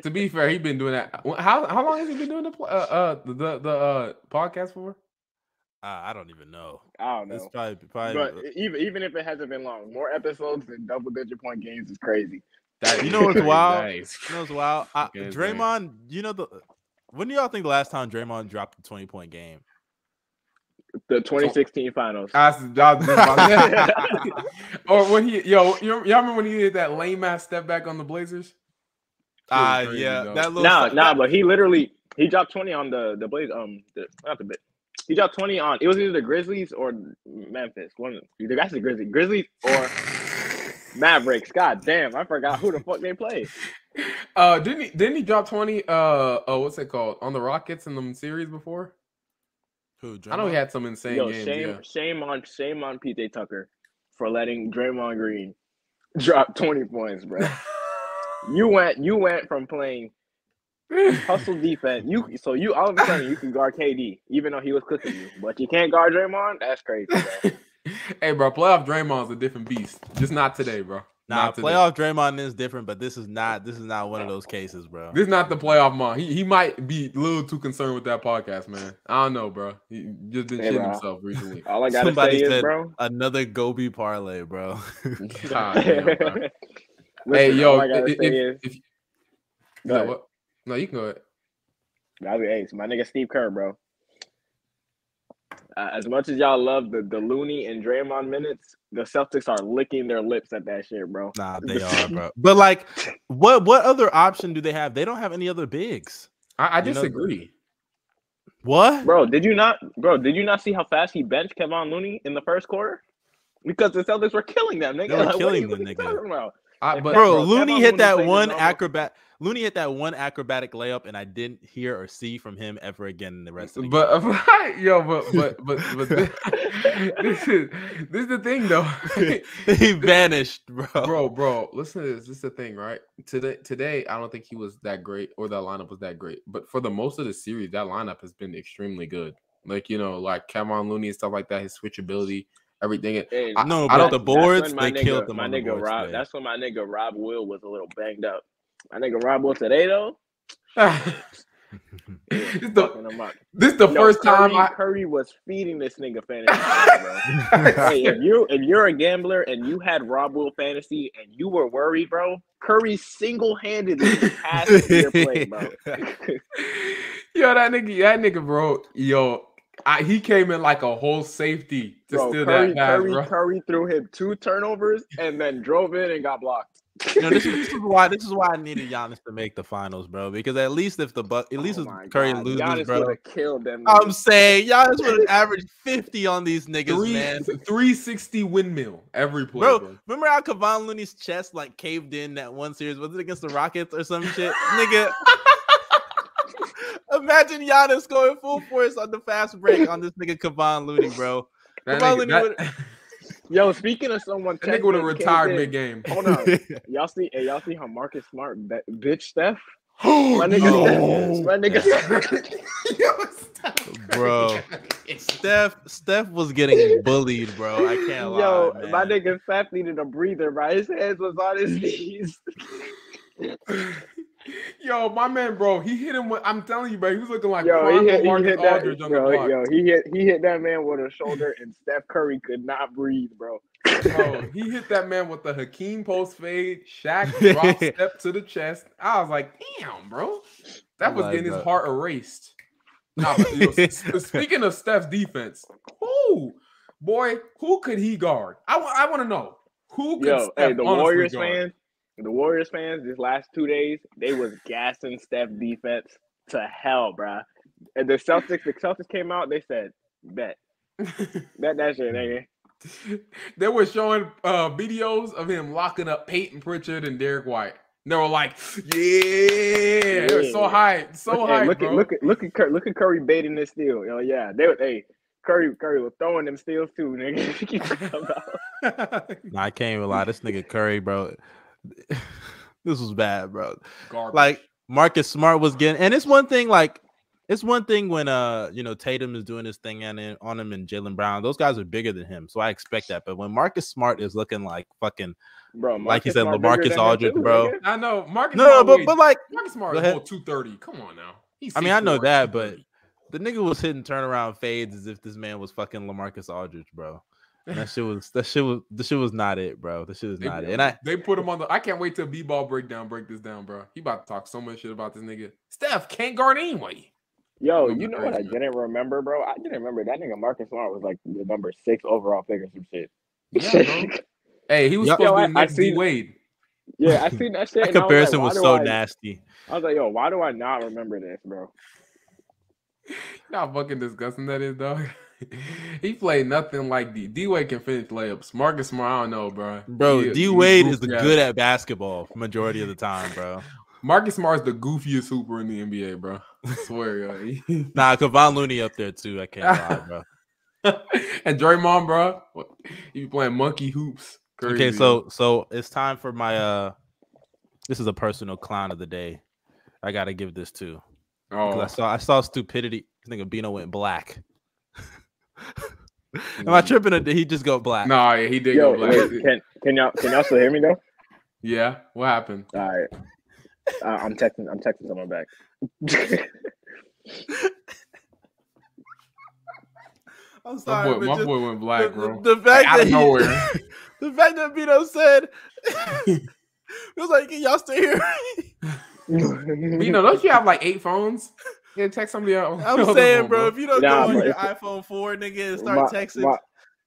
to be fair, he been doing that. How how long has he been doing the uh, uh the the uh podcast for? Uh, I don't even know. I don't know. It's know. probably probably. But even even if it hasn't been long, more episodes than double digit point games is crazy. That You know what's wild? That is- You know, it's wild. I, Fucking insane. Draymond, you know the. When do y'all think the last time Draymond dropped a twenty point game? The 2016 finals. I was- I was just about or when he yo, you, y'all remember when he did that lame ass step back on the Blazers? Ah, crazy, yeah, though. that little. Nah, si- nah, but he literally he dropped 20 on the the Blaze um the not the bit. He dropped 20 on it was either the Grizzlies or Memphis. One the guys the Grizzlies. Grizzlies or Mavericks. God damn, I forgot who the fuck they played. Uh, didn't he? Didn't he drop twenty? Uh, oh, what's it called on the Rockets in the series before? Who, I know he had some insane Yo, games. shame yeah. shame on shame on PJ Tucker for letting Draymond Green drop 20 points, bro. you went you went from playing hustle defense. You so you all of a sudden you can guard KD, even though he was cooking you, but you can't guard Draymond. That's crazy, bro. hey, bro, playoff Draymond's a different beast. Just not today, bro. Nah, Not today. playoff Draymond is different, but this is not. This is not one of those cases, bro. This is not the playoff mon. He he might be a little too concerned with that podcast, man. I don't know, bro. He just been Hey, shitting himself recently. All I gotta Somebody say is, said- bro. Another Gobi parlay, bro. God damn, bro. Listen, hey, yo, all I gotta if, say if, is, if, Go yeah, ahead. what? No, you can go ahead. I mean, be ace. my nigga Steve Kerr, bro. Uh, as much as y'all love the the Looney and Draymond minutes, the Celtics are licking their lips at that shit, bro. nah, they are, bro. But like, what what other option do they have? They don't have any other bigs. I, I You know- disagree. What? Bro, did you not, bro? Did you not see how fast he benched Kevon Looney in the first quarter? Because the Celtics were killing them, nigga. They were Like, what killing are you- them, what are nigga. Talking about? I, but bro, bro, Looney hit that one acrobat. Looney hit that one acrobatic layup, and I didn't hear or see from him ever again in the rest of the but game. yo, but but but but this, this is this is the thing though. he vanished, bro. bro, bro, listen to this. This is the thing, right? Today, today, I don't think he was that great, or that lineup was that great. But for the most of the series, that lineup has been extremely good. Like you know, like Kevon Looney and stuff like that, his switchability, everything. Hey, I- no, I but don't- the boards they nigga- killed them My on the nigga boards Rob. today. That's when my nigga Rob Will was a little banged up. My nigga Rob Will today though, this is the him up. this the Yo, first Curry, time I. Curry was feeding this nigga fantasy, bro. hey, if you if you're a gambler and you had Rob Will fantasy and you were worried, bro, Curry single handedly passed your play, bro. yo, that nigga, that nigga, bro, yo, I, he came in like a whole safety to Bro, steal Curry, that pass, Curry, bro. Curry threw him two turnovers and then drove in and got blocked. You know, this, is, this is why this is why I needed Giannis to make the finals, bro. Because at least if the buck, at least Oh if my Curry God, loses, Giannis bro. killed them. I'm niggas. saying Giannis would have averaged 50 on these niggas, Three, man. 360 windmill every play, Bro, bro. remember how Kevon Looney's chest like caved in that one series? Was it against the Rockets or some shit? Nigga. Imagine Giannis going full force on the fast break on this nigga Kevon Looney, bro. That Kevon nigga, Looney that, Yo, speaking of someone, nigga would have chest retired mid game. Hold on, y'all see? Hey, y'all see how Marcus Smart bet, bitch Steph? My nigga, Yo. my nigga. Bro. Steph, Steph was getting bullied, bro. I can't lie. Yo, man. my nigga Steph needed a breather, bro. His hands was on his knees. Yo, my man, bro, he hit him with. I'm telling you, bro, he was looking like Yo, he hit, he hit that, Aldridge bro. block. Yo, he hit, he hit that man with a shoulder, and Steph Curry could not breathe, bro. Bro, he hit that man with the Hakeem post fade, Shaq drop step to the chest. I was like, damn, bro, that was Like getting his heart erased. Nah, but, yo, s- s- speaking of Steph's defense, who, boy, who could he guard? I want to know who could. Yo, Steph hey, the Warriors guard? fans, the Warriors fans, this last two days, they was gassing Steph defense to hell, bruh. And the Celtics, the Celtics came out, they said, bet, bet that shit, nigga. they were showing uh, videos of him locking up Peyton Pritchard and Derek White. They were like, "Yeah, they were so Yeah. hyped, so look, hey, hyped, look bro." at look at look at Curry, look at Curry baiting this steal. Yo, yeah, they were. Hey, Curry Curry was throwing them steals too, nigga. What you talking about? Nah, I can't even lie. This nigga Curry, bro. this was bad, bro. Garbage. Like Marcus Smart was getting, and it's one thing. Like it's one thing when uh you know Tatum is doing his thing and on him and Jaylen Brown. Those guys are bigger than him, so I expect that. But when Marcus Smart is looking like fucking bro, like he said, LaMarcus Aldridge, bro. I know Marcus. No, no, but but like Marcus Smart is two thirty. Come on now. He's I mean, I know that, but the nigga was hitting turnaround fades as if this man was fucking LaMarcus Aldridge, bro. And that shit was that shit was the shit was not it, bro. The shit was they, not it. And I they put him on the. I can't wait till B ball breakdown break this down, bro. He about to talk so much shit about this nigga. Steph can't guard anyway. Yo, you know what I didn't remember, bro? I didn't remember that nigga Marcus Smart was like the number six overall pick or some shit. Yeah, hey, he was yo, supposed yo, to be next D Wade. Yeah, I seen that shit. that comparison was, like, was so I, nasty. I was like, yo, why do I not remember this, bro? How fucking disgusting that is, dog. He played nothing like D. D Wade can finish layups. Marcus Smart, I don't know, bro. Bro, D Wade is good at basketball majority of the time, bro. Marcus Smart's the goofiest hooper in the NBA, bro. I swear, yo. nah, Kevon Looney up there too. I can't lie, bro. and Draymond, bro, you playing monkey hoops. Crazy. Okay, so so it's time for my uh. This is a personal clown of the day. I gotta give this to. Oh, I saw I saw stupidity. I think Bino went black. Am I mm. tripping? Or did he just go black? No, yeah, he did Yo, go black. Wait, can can y'all can y'all still hear me though? Yeah. What happened? All right. Uh, I'm texting. I'm texting someone back. I'm sorry. My boy, my just, boy went black, the, bro. The, the fact like, that he, nowhere. the fact that Bino said, it was like, y'all still hear here? Bino, don't you have like eight phones? Yeah, text somebody else. I'm saying, bro, if you don't nah, go on your iPhone 4, nigga, and start my, texting. My,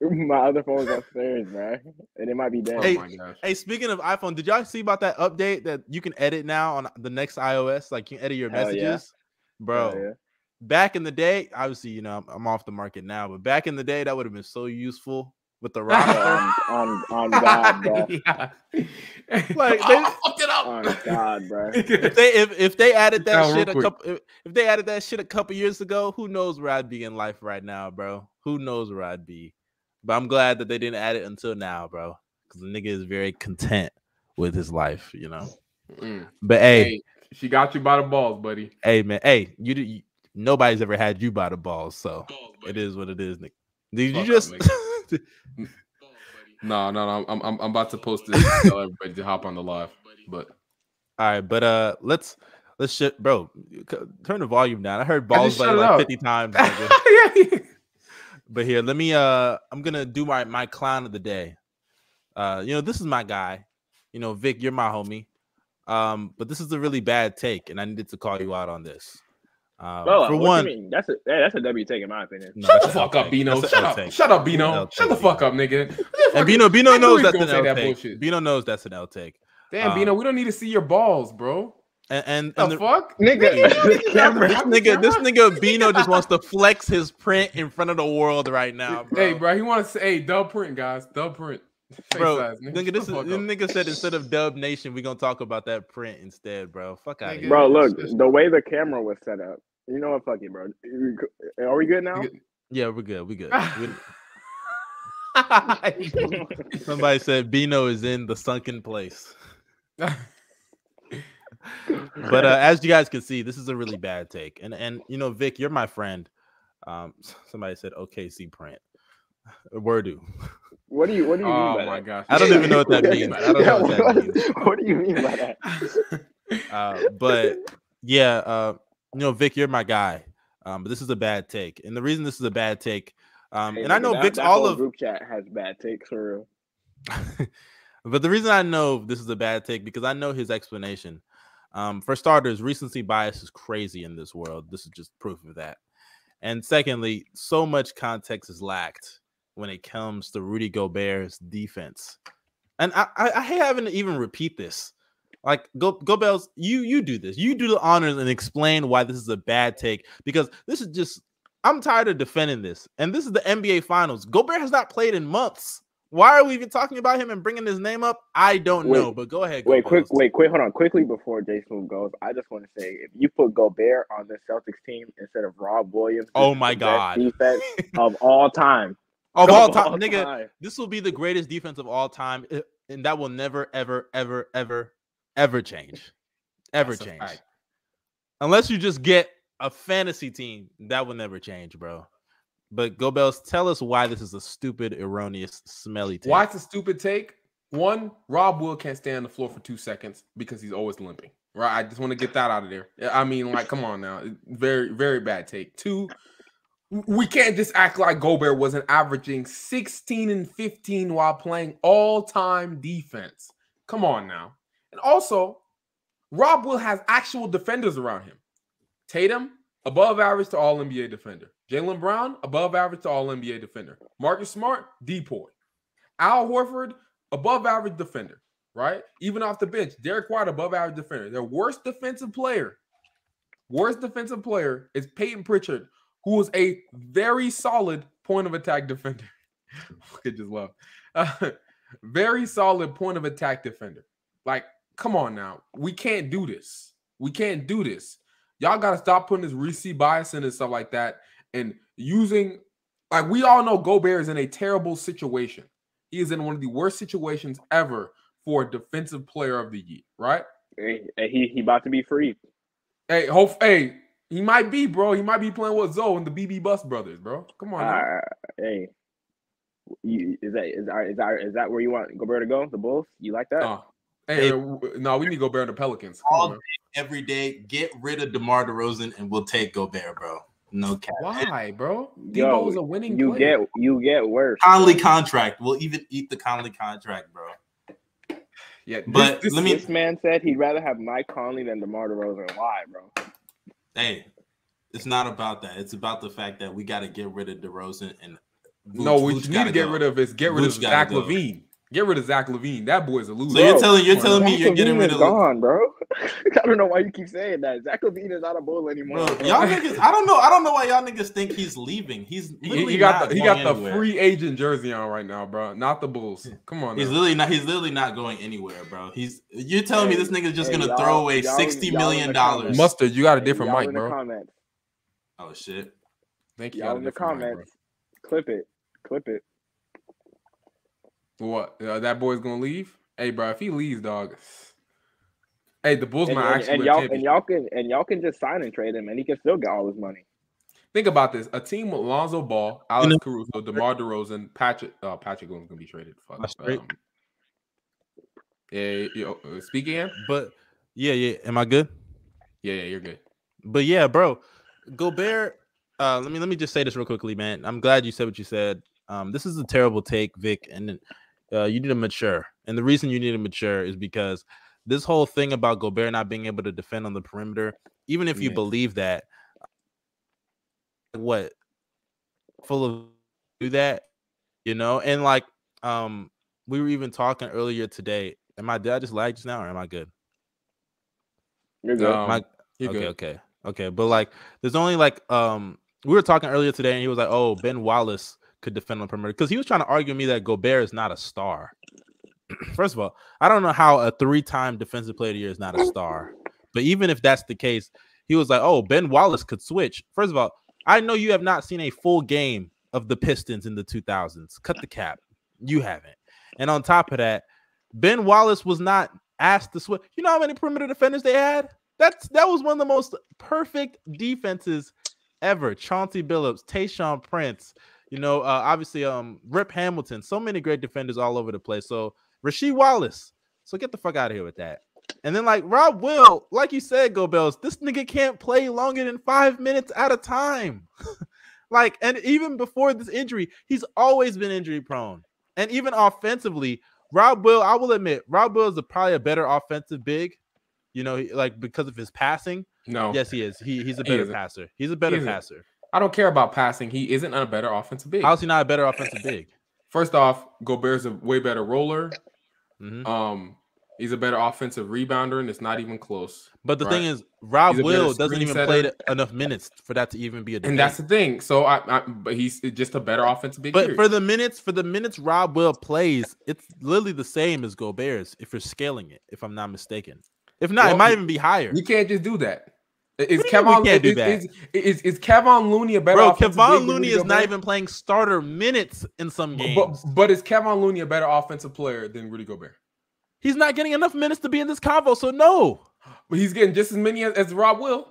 my other phone's upstairs, man, and it might be oh dead. Hey, oh hey, speaking of iPhone, did y'all see about that update that you can edit now on the next iOS? Like you can edit your Hell messages, yeah. bro. Yeah. Back in the day, obviously, you know, I'm, I'm, off the market now, but back in the day, that would have been so useful with the roster. on, on, on God, bro. yeah. Like they oh, fucked it up. On God, bro. If they if, if they added that shit a couple if, if they added that shit a couple years ago, who knows where I'd be in life right now, bro? Who knows where I'd be? But I'm glad that they didn't add it until now, bro. Because the nigga is very content with his life, you know. Mm. But hey, hey, she got you by the balls, buddy. Hey man, hey, you, you nobody's ever had you by the balls, so balls, it is what it is, Nick. Did Fuck you just? No, no, no. I'm, I'm, I'm about to post this. tell everybody to hop on the live, but all right, but uh, let's let's shit, bro. Turn the volume down. I heard balls like, like 50 times. But here, let me uh I'm gonna do my my clown of the day. Uh, you know, this is my guy. You know, Vic, you're my homie. Um, but this is a really bad take, and I needed to call you out on this. Um, well, for one, that's a that's a W take in my opinion. No, Shut the fuck up, Bino. Shut up. Shut up, Bino. Shut the fuck up, nigga. And Bino, Bino knows that's an L that take. Bullshit. Bino knows that's an L take. Damn, um, Bino, we don't need to see your balls, bro. And, and, and the, the, fuck, nigga, this nigga, this nigga Bino just wants to flex his print in front of the world right now, bro. Hey, bro, he wants to say, "Hey, dub print, guys, dub print." Face bro, nigga, nigga, this is this nigga said instead of Dub Nation, we gonna talk about that print instead, bro. Fuck out, here. bro. Look, the way the camera was set up, you know what? Fuck it, bro. Are we good now? Yeah, we're good. We good. Somebody said Bino is in the sunken place but uh, as you guys can see, this is a really bad take. And and you know, Vic, you're my friend. Um, somebody said OKC print. Wordu. What do you what do you oh mean by my that? gosh. I don't even know what that means. I don't know what that means. what do you mean by that? Uh, but yeah, uh, you know, Vic, you're my guy. Um, but this is a bad take. And the reason this is a bad take, um, hey, and I know that, Vic's that all of group chat has bad takes for real. but the reason I know this is a bad take because I know his explanation. Um, for starters, recency bias is crazy in this world. This is just proof of that. And secondly, so much context is lacked when it comes to Rudy Gobert's defense. And I, I, I hate having to even repeat this. Like Go you you do this. You do the honors and explain why this is a bad take because this is just I'm tired of defending this. And this is the NBA Finals. Gobert has not played in months. Why are we even talking about him and bringing his name up? I don't wait, know, but go ahead. Go wait, quick, wait, quick, hold on, quickly before Jason goes. I just want to say, if you put Gobert on the Celtics team instead of Rob Williams, oh my god, defense of all time, of all time, all nigga, time. this will be the greatest defense of all time, eh, and that will never, ever, ever, ever, ever change, ever That's change, unless you just get a fantasy team, that will never change, bro. But Go Bells, tell us why this is a stupid, erroneous, smelly take. Why it's a stupid take? One, Rob Will can't stay on the floor for two seconds because he's always limping. Right. I just want to get that out of there. I mean, like, come on now. Very, very bad take. Two, we can't just act like Gobert wasn't averaging 16 and 15 while playing all-time defense. Come on now. And also, Rob Will has actual defenders around him. Tatum, above average to all NBA defender. Jaylen Brown, above average to all NBA defender. Marcus Smart, depoy. Al Horford, above average defender, right? Even off the bench, Derek White, above average defender. Their worst defensive player, worst defensive player is Peyton Pritchard, who is a very solid point of attack defender. I just love. Uh, very solid point of attack defender. Like, come on now. We can't do this. We can't do this. Y'all got to stop putting this recency bias in and stuff like that and using, like, we all know Gobert is in a terrible situation. He is in one of the worst situations ever for a defensive player of the year, right? Hey, he he about to be free. Hey, hope hey, he might be, bro. He might be playing with Zoe and the BB Bus brothers, bro. Come on. Uh, hey, you, is that is that, is that is that where you want Gobert to go? The Bulls? You like that? Uh, hey, hey, no, we need Gobert and the Pelicans. Come all on, day, every day, get rid of DeMar DeRozan and we'll take Gobert, bro. No cap. Why, bro? Debo's a winning. You player. get you get worse. Conley contract. We'll even eat the Conley contract, bro. Yeah, but this, let me. This man said he'd rather have Mike Conley than DeMar DeRozan. Why, bro? Hey, it's not about that. It's about the fact that we got to get rid of DeRozan and. Vooch, no, we Vooch need to get go. rid of is get rid Vooch of Zach LaVine. Get rid of Zach LaVine. That boy's a loser. So you're telling you're telling me you're getting rid of gone, bro. I don't know why you keep saying that. Zach LaVine is not a bull anymore. Bro, y'all niggas, I don't know. I don't know why y'all niggas think he's leaving. He's he, he got the he got anywhere. the free agent jersey on right now, bro. Not the Bulls. Come on. He's now. literally not. He's literally not going anywhere, bro. He's. You're telling hey, me this nigga's just hey, gonna throw away sixty million dollars? Mustard, you got a different mic, bro. Comments. Oh shit. Thank you. Y'all in the comments. Mic, Clip it. Clip it. What? Uh, that boy's gonna leave? Hey, bro, if he leaves, dog. Hey, the Bulls and, might and, actually and y'all and y'all can and y'all can just sign and trade him, and he can still get all his money. Think about this: a team with Lonzo Ball, Alex Caruso, DeMar DeRozan, Patrick. Oh, Patrick Williams gonna be traded. Fuck. Um, yeah, yo, uh, speak again. But yeah, yeah. Am I good? Yeah, yeah, you're good. But yeah, bro, Gobert. Uh, let me let me just say this real quickly, man. I'm glad you said what you said. Um, this is a terrible take, Vic, and uh, you need to mature. And the reason you need to mature is because this whole thing about Gobert not being able to defend on the perimeter, even if you yeah. believe that, what full of do that, you know, and like um we were even talking earlier today. Am I did I just lag just now or am I good? You're good. Um, I, you're okay, good. okay, okay. But like there's only like um we were talking earlier today and he was like, Oh, Ben Wallace could defend on perimeter because he was trying to argue me that Gobert is not a star. First of all, I don't know how a three-time defensive player of the year is not a star. But even if that's the case, he was like, "Oh, Ben Wallace could switch." First of all, I know you have not seen a full game of the Pistons in the 2000s. Cut the cap. You haven't. And on top of that, Ben Wallace was not asked to switch. You know how many perimeter defenders they had? That's that was one of the most perfect defenses ever. Chauncey Billups, Tayshaun Prince, you know, uh, obviously, um, Rip Hamilton, so many great defenders all over the place. So Rasheed Wallace. So get the fuck out of here with that. And then like Rob Will, like you said, Go Bells, this nigga can't play longer than five minutes at a time. like, and even before this injury, he's always been injury prone. And even offensively, Rob Will, I will admit, Rob Will is a, probably a better offensive big. You know, like because of his passing. No, yes, he is. He he's a better passer. He's a better passer. I don't care about passing. He isn't a better offensive big. How's he not a better offensive big? First off, Gobert's a way better roller. Mm-hmm. Um, he's a better offensive rebounder, and it's not even close. But the right? thing is, Rob Will doesn't even setter. play enough minutes for that to even be a. Debate. And that's the thing. So I, I, but he's just a better offensive big. But period. for the minutes, for the minutes Rob Will plays, it's literally the same as Gobert's if you're scaling it. If I'm not mistaken. If not, well, it might even be higher. You can't just do that. Is Kevon can't do that. Is, is, is, Kevon Looney a better? Bro, Kevon Looney is not even playing starter minutes in some games. But, but is Kevon Looney a better offensive player than Rudy Gobert? He's not getting enough minutes to be in this convo, so no. But he's getting just as many as, as Rob will.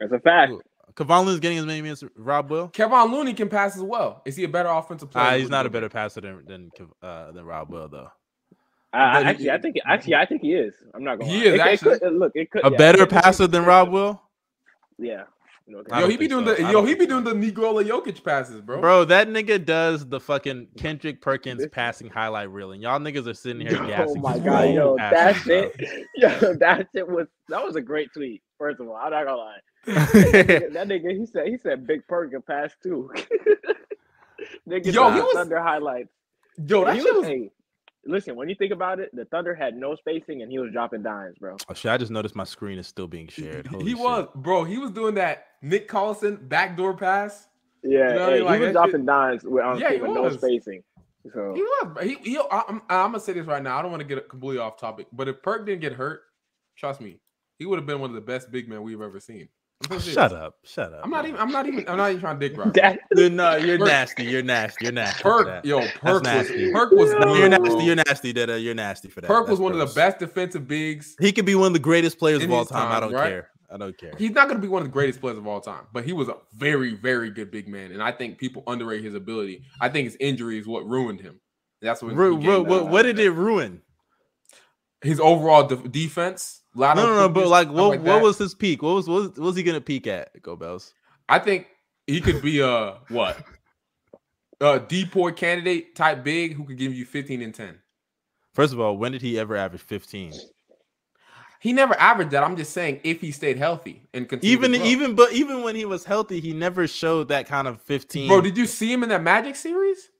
That's a fact. Kevon Looney's getting as many minutes as Rob Will. Kevon Looney can pass as well. Is he a better offensive player? Uh, he's not a better passer than than uh, than Rob Will though. I, actually, I think actually I think he is. I'm not going. He lie. is It- it actually. could- look, it could A yeah, better it could- passer than Rob Will, Yeah. You Yo, he be doing so. the yo, he be doing the Nikola Jokic passes, bro. bro. That nigga does the fucking Kendrick Perkins passing highlight reel, and y'all niggas are sitting here gasping. Oh gassing. my his god, yo, that passes, bro. shit, yo, that shit was that was a great tweet. First of all, I'm not gonna lie. that nigga, he said he said Big Perk can pass too. nigga, Yo, yo, he was- Thunder highlights. Yo, that shit was- was hey, listen, when you think about it, the Thunder had no spacing and he was dropping dimes, bro. Oh shit! I just noticed my screen is still being shared. Holy he shit. was, bro. He was doing that Nick Collison backdoor pass. Yeah, You know what I hey, mean? Like, he was dropping shit- dimes with, on Yeah, with no spacing. So He was. He, he I, I'm, I'm gonna say this right now. I don't want to get completely off topic, but if Perk didn't get hurt, trust me, he would have been one of the best big men we've ever seen. I'm so serious. Shut up! Shut up! I'm not even. I'm not even. I'm not even trying to dick rock. that, You're no, you're Perk- nasty. You're nasty. You're nasty. Perk, yo, Perk was nasty. Perk was No, No, you're nasty. You're nasty. Dada. You're nasty for that. Perk was That's one of the best defensive bigs. He could be one of the greatest players of all his time. I don't right? care. I don't care. He's not going to be one of the greatest players of all time, but he was a very, very good big man, and I think people underrate his ability. I think his injury is what ruined him. That's what. Ru- ru- what, what did it ruin? His overall de- defense. No, no, no. But like, what, like what was his peak? What was, what was, what was he gonna peak at? Go Bells. I think he could be a what? A depoy candidate type big who could give you 15 and 10. First of all, when did he ever average 15? He never averaged that. I'm just saying if he stayed healthy and continued Even even but even when he was healthy, he never showed that kind of 15. bro, did you see him in that Magic series?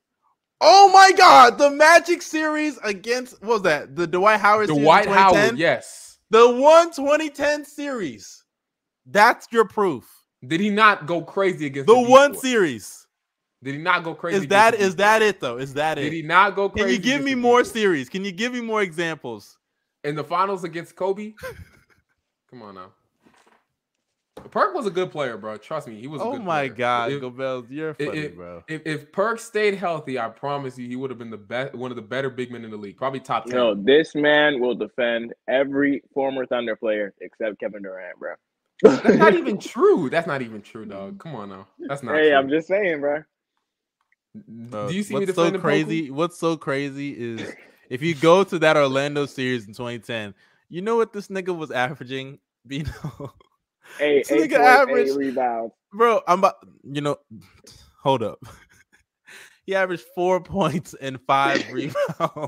oh my god, the Magic series against what was that? The Dwight Howard The series in White 2010? Howard, yes. The one 2010 series. That's your proof. Did he not go crazy against The the one series. Did he not go crazy? Is that the that it though? Is that Did it? Did he not go crazy? Can you give me more depoy? series? Can you give me more examples? in the finals against Kobe? Come on now. Perk was a good player, bro. Trust me, he was. a Oh good my player. god, If- Go you're funny, it- bro. If, if Perk stayed healthy, I promise you, he would have been the best, one of the better big men in the league, probably top ten. no, this man will defend every former Thunder player except Kevin Durant, bro. That's not even true. That's not even true, dog. Come on now. That's not. hey, true. I'm just saying, bro. Bro, Do you see me what's so defending crazy? What's so crazy is if you go to that Orlando series in 2010, you know what this nigga was averaging? Bino? Hey, This eight nigga points, averaged- eight rebounds. Bro, I'm about you know, hold up. He averaged four points and five rebounds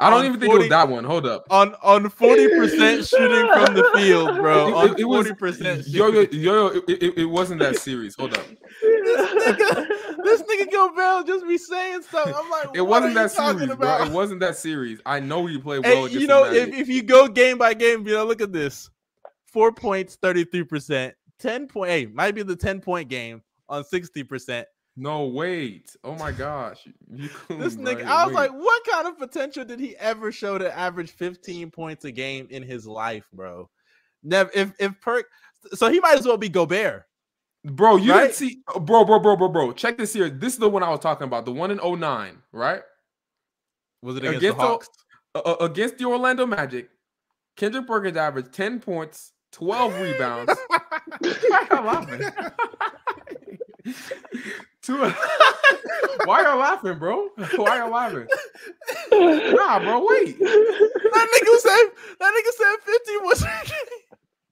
I don't on even think it was that one. Hold up. on on 40% shooting from the field, bro. It- On it- it was- 40% Yo, yo, shooting. yo, yo it, it, it wasn't that series. Hold up. This nigga Go Bell just be saying stuff. I'm like, It what wasn't are that talking series, bro. It wasn't that series. I know he played well Hey, you know, if, if you go game by game, you know, look at this. Four points, 33%. 10 point, hey, might be the 10 point game on 60%. No, wait. Oh my gosh. This nigga, I was wait. like, what kind of potential did he ever show to average 15 points a game in his life, bro? Never, if, if Perk, so he might as well be Gobert. Bro, you Right? didn't see, bro, bro, bro, bro, bro. Check this here. This is the one I was talking about, the one in 09, right? Was it against, Against the Hawks? Uh, uh, against the Orlando Magic, Kendrick Perkins averaged 10 points, 12 rebounds. Why y'all laughing? Two. Why y'all laughing, bro? Why are y'all laughing? Nah, bro, wait. that nigga said that nigga said 50 was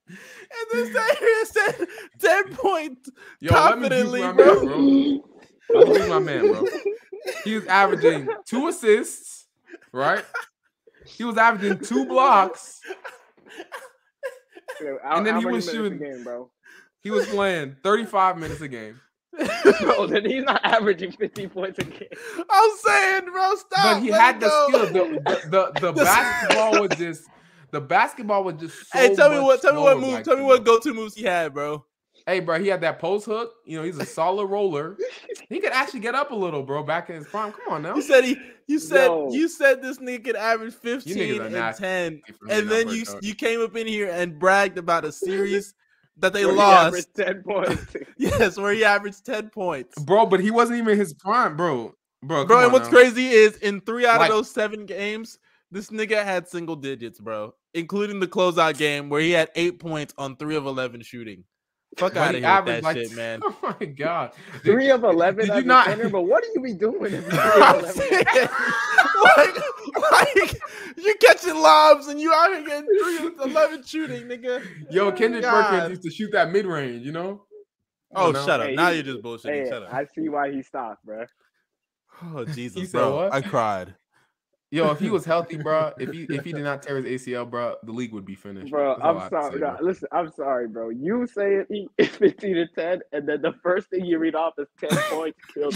and then said here said 10 points Yo, let me confidently, juice my bro. man, bro. Let me my man, bro. He was averaging two assists, right? He was averaging two blocks. How- And then how he was shooting- game, bro. He was playing 35 minutes a game. bro, then he's not averaging 50 points a game. I'm saying, bro, stop. But he had the go. skill. The the, the, the The- basketball was just the basketball was just so hey, tell me what, tell me what move, back tell me what go-to moves he had, bro. Hey, bro, he had that post hook. You know, he's a solid roller. He could actually get up a little, bro, back in his prime. Come on now. You said he, you said, Yo. you said this nigga could average 15 and 10, and then you out. you came up in here and bragged about a series that they Where lost. averaged 10 points. Yes, where he averaged 10 points. Bro, but he wasn't even his prime, bro. Bro, Bro, and what's now. crazy is in three out Like- of those seven games, this nigga had single digits, bro. including the closeout game where he had eight points on three of eleven shooting. Fuck out of here with that like, shit, man. Oh my god, three of eleven. Did you not? Center, but what do you be doing? like, like you catching lobs and you out here getting three of eleven shooting, nigga. Yo, oh Kendrick god. Perkins used to shoot that mid range, you know. Oh, shut up! Hey, now he, you're just bullshitting. Hey, shut up. I see why he stopped, oh, bro. Oh Jesus, bro! I cried. Yo, if he was healthy, bro, if he if he did not tear his ACL, bro, the league would be finished. Bro, I'm sorry. Say, no, bro. Listen, I'm sorry, bro. You say he 15 to 10, and then the first thing you read off is 10 points killed.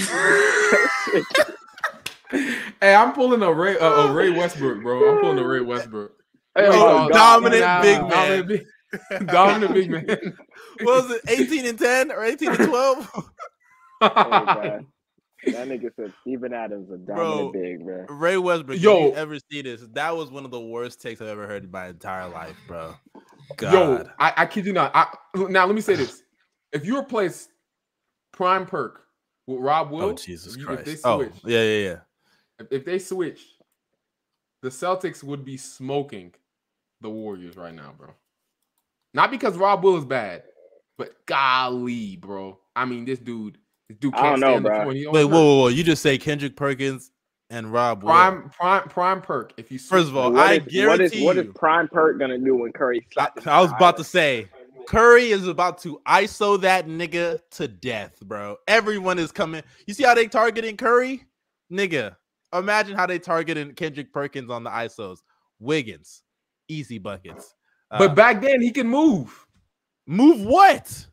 hey, I'm pulling a Ray uh, a Ray Westbrook, bro. I'm pulling a Ray Westbrook. Hey, oh, dominant God, big man. Dominant big, dominant big man. what was it, 18 and 10 or 18 and 12? hey, that nigga said Steven Adams a dominant bro, big, bro. Ray Westbrook. Yo, you ever see this? That was one of the worst takes I've ever heard in my entire life, bro. God. Yo, I, I kid you not. I, now let me say this: if you replace Prime Perk with Rob oh, Will, oh Jesus Christ! If they oh, switch, oh, yeah, yeah, yeah. If, if they switch, the Celtics would be smoking the Warriors right now, bro. Not because Rob Will is bad, but golly, bro. I mean, this dude Dude I don't know, bro. Wait, whoa, whoa, whoa! You just say Kendrick Perkins and Rob Prime, Will. Prime, Prime Perk. If you first of all, what I is, guarantee what is, what is Prime Perk gonna do when Curry? I, I was about to say Curry is about to ISO that nigga to death, bro. Everyone is coming. You see how they targeting Curry, nigga? Imagine how they targeting Kendrick Perkins on the ISOs. Wiggins, easy buckets. Uh, but back then he can move. Move what?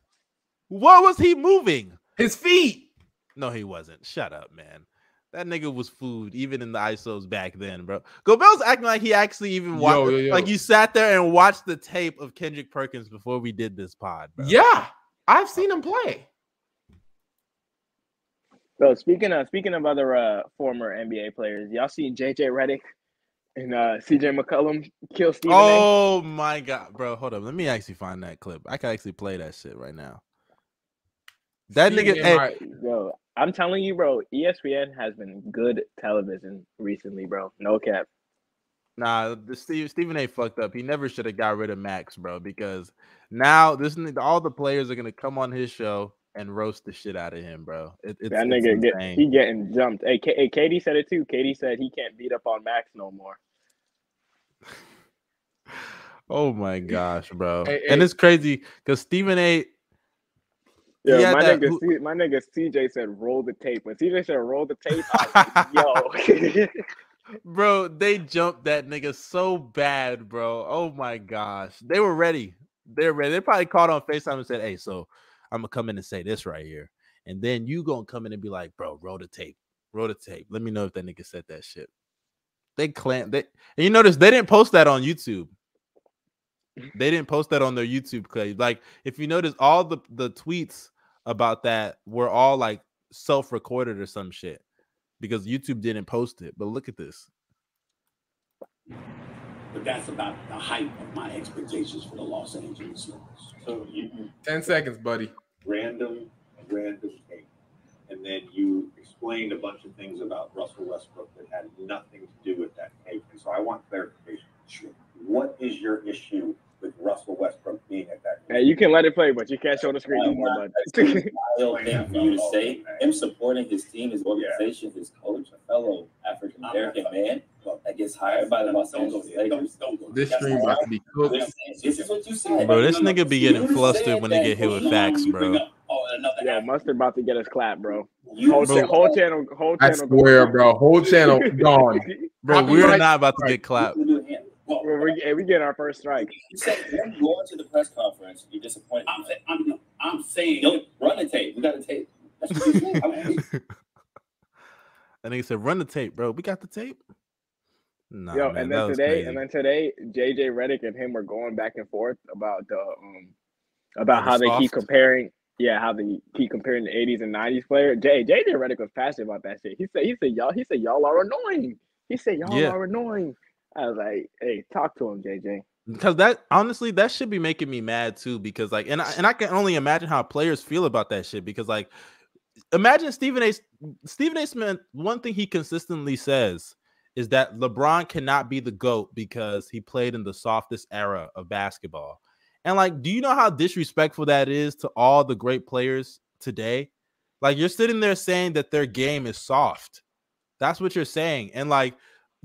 What was he moving? His feet. No, he wasn't. Shut up, man. That nigga was food, even in the ISOs back then, bro. Gobel's acting like he actually even watched, yo, yo, yo. like you sat there and watched the tape of Kendrick Perkins before we did this pod, bro. Yeah, I've seen him play. So speaking of speaking of other uh, former NBA players, y'all seen JJ Redick and uh, CJ McCollum kill Stephen Oh a? my god, bro! Hold up, let me actually find that clip. I can actually play that shit right now. That nigga, hey, bro, I'm telling you, bro, ESPN has been good television recently, bro. No cap. Nah, the Steve, Stephen A. fucked up. He never should have got rid of Max, bro, because now this all the players are gonna come on his show and roast the shit out of him, bro. It, it's, that nigga get, he getting jumped. Hey, K- hey, KD said it too. KD said he can't beat up on Max no more. oh my gosh, bro! Hey, and hey. it's crazy because Stephen A. Yeah, my that, nigga, who, C, my nigga CJ said roll the tape. When CJ said roll the tape, like, yo, bro, they jumped that nigga so bad, bro. Oh my gosh, they were ready. They're ready. They probably called on Facetime and said, "Hey, so I'm gonna come in and say this right here," and then you gonna come in and be like, "Bro, roll the tape, roll the tape. Let me know if that nigga said that shit." They clan they and you notice they didn't post that on YouTube. They didn't post that on their YouTube page. Like if you notice, all the the tweets about that were all like self-recorded or some shit because YouTube didn't post it. But look at this. But that's about the height of my expectations for the Los Angeles Lakers. So you, ten seconds, buddy. Random, random thing, and then you explained a bunch of things about Russell Westbrook that had nothing to do with that tape. And so I want clarification. Sure. What is your issue with Russell Westbrook being at that. Hey, you can let it play, but you can't show the screen no more. But wild thing for you to say. Him supporting his team, his organization, his coach, a fellow African American man that gets hired by the Los Angeles Lakers. This stream about to be cooked. This is what you said. Bro, this nigga be getting flustered when they get hit with facts, bro. Yeah, Mustard about to get us clapped, bro. Whole, bro, whole channel, whole channel. I swear, bro. Whole channel gone. Bro, we're not about to get clapped. Well, we, we get our first strike. You said you're going to the press conference. You're disappointed. I'm, I'm, I'm saying. Don't run the tape. We got the tape. That's what you said. and he said, "Run the tape, bro. We got the tape." Nah, Yo, man, and then today, and then today, JJ Redick and him were going back and forth about the um about how they keep comparing. Yeah, how they keep comparing the 80s and 90s player. J JJ Redick was passionate about that shit. He said, he said, y'all, he said, y'all are annoying. He said, y'all yeah. are annoying. I was like, hey, talk to him, JJ. Because that honestly, that should be making me mad too. Because like, and I, and I can only imagine how players feel about that shit. Because like, imagine Stephen A. Stephen A. Smith. One thing he consistently says is that LeBron cannot be the GOAT because he played in the softest era of basketball. And like, do you know how disrespectful that is to all the great players today? Like, you're sitting there saying that their game is soft. That's what you're saying. And like,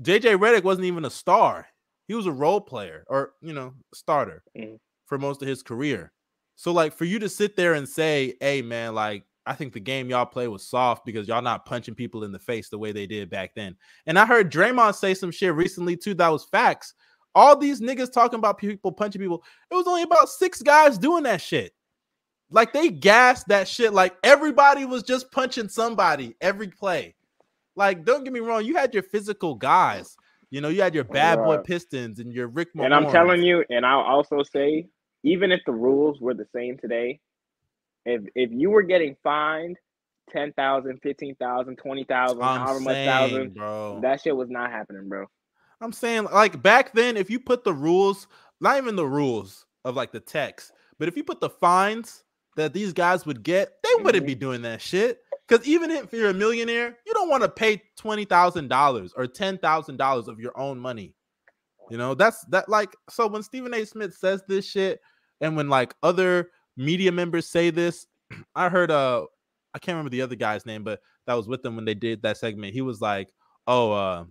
JJ Redick wasn't even a star. He was a role player or, you know, starter mm-hmm. for most of his career. So, like, for you to sit there and say, hey, man, like, I think the game y'all play was soft because y'all not punching people in the face the way they did back then. And I heard Draymond say some shit recently too that was facts. All these niggas talking about people punching people. It was only about six guys doing that shit. Like they gassed that shit. Like everybody was just punching somebody every play. Like, don't get me wrong, you had your physical guys. You know, you had your bad boy Pistons and your Rick. And I'm telling you, and I'll also say, even if the rules were the same today, if if you were getting fined 10,000, 15,000, 20,000, however much thousand, bro. that shit was not happening, bro. I'm saying like back then, if you put the rules, not even the rules of like the text, but if you put the fines that these guys would get, they mm-hmm. wouldn't be doing that shit. Because even if you're a millionaire, you don't want to pay twenty thousand dollars or ten thousand dollars of your own money. You know, that's that like so when Stephen A. Smith says this shit, and when like other media members say this. I heard uh I can't remember the other guy's name, but that was with them when they did that segment. He was like, "Oh, uh,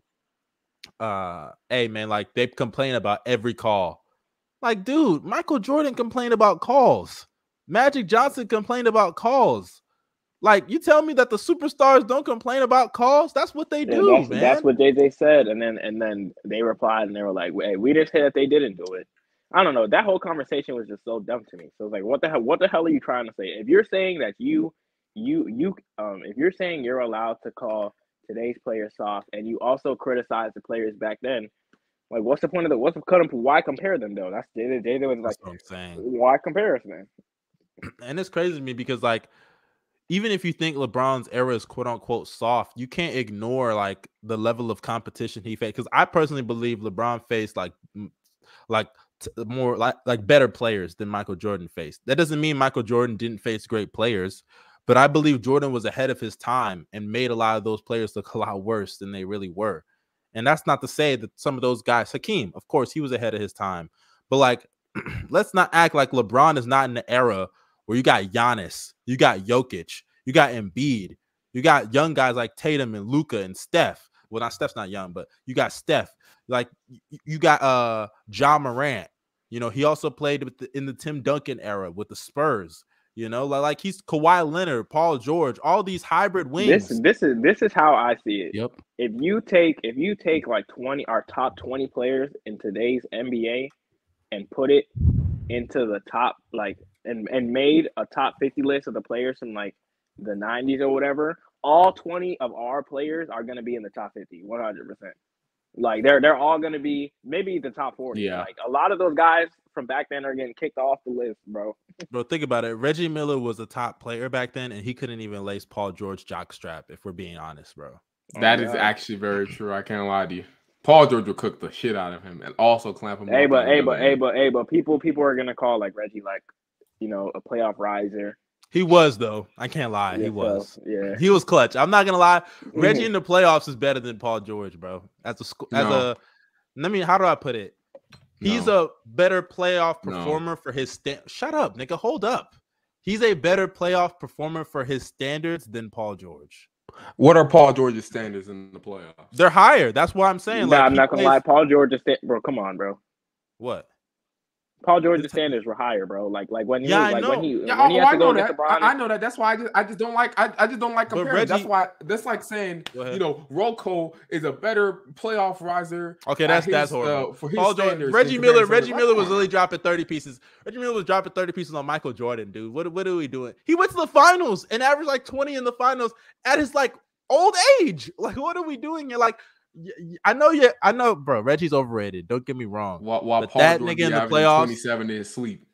uh, hey man, like they complain about every call." Like, dude, Michael Jordan complained about calls. Magic Johnson complained about calls. Like, you tell me that the superstars don't complain about calls? That's what they yeah, do, that's, man. That's what JJ said, and then and then they replied and they were like, "Hey, we didn't say that they didn't do it." I don't know. That whole conversation was just so dumb to me. So it's like, what the hell? What the hell are you trying to say? If you're saying that you, you, you, um, if you're saying you're allowed to call today's players soft, and you also criticize the players back then, like, what's the point of the? What's the cut? Why compare them though? That's Jada. Jada was like, I'm saying. Why comparison? And it's crazy to me because like, even if you think LeBron's era is quote unquote soft, you can't ignore like the level of competition he faced. Because I personally believe LeBron faced like like more like like better players than Michael Jordan faced. That doesn't mean Michael Jordan didn't face great players, but I believe Jordan was ahead of his time and made a lot of those players look a lot worse than they really were. And that's not to say that some of those guys, Hakeem, of course, he was ahead of his time, but like, let's not act like LeBron is not in the era where you got Giannis, you got Jokic, you got Embiid, you got young guys like Tatum and Luka and Steph. Well, not Steph's not young, but you got Steph. Like you got uh Ja Morant. You know, he also played the, in the Tim Duncan era with the Spurs. You know, like, like he's Kawhi Leonard, Paul George, all these hybrid wings. This this is this is how I see it. Yep. If you take if you take like 20 our top 20 players in today's NBA and put it into the top like and and made a top 50 list of the players from like the 90s or whatever, all 20 of our players are going to be in the top 50 100%. Like they're they're all gonna be maybe the top 40. Yeah. Like a lot of those guys from back then are getting kicked off the list, bro. bro, think about it. Reggie Miller was a top player back then, and he couldn't even lace Paul George jockstrap, if we're being honest, bro. That oh, is God. actually very true. I can't lie to you. Paul George will cook the shit out of him and also clamp him. Hey, but hey, but hey, but hey, but people people are gonna call like Reggie like, you know, a playoff riser. He was though. I can't lie. Yeah, he was. So, yeah. He was clutch. I'm not gonna lie. Reggie in the playoffs is better than Paul George, bro. As a as no. a let me how do I put it? He's no. a better playoff performer no. for his stand. Shut up, nigga. Hold up. He's a better playoff performer for his standards than Paul George. What are Paul George's standards in the playoffs? They're higher. That's why I'm saying. Nah, like, I'm not gonna plays... lie. Paul George is bro. Come on, bro. What? Paul George's standards were higher, bro. Like like when he yeah, was, like when he yeah, when he oh, I know that. I, I, know that. That's why I just I just don't like I, I just don't like comparing. Reggie, that's why that's like saying you know Rocco is a better playoff riser. Okay, that's his, that's horrible. Uh, for his Paul George, Reggie Miller Reggie Miller was really dropping thirty pieces. Reggie Miller was dropping thirty pieces on Michael Jordan, dude. What what are we doing? He went to the finals and averaged like twenty in the finals at his like old age. Like what are we doing You're Like I know you. I know, bro. Reggie's overrated. Don't get me wrong. While, while Paul that nigga in the playoffs, twenty-seven in sleep.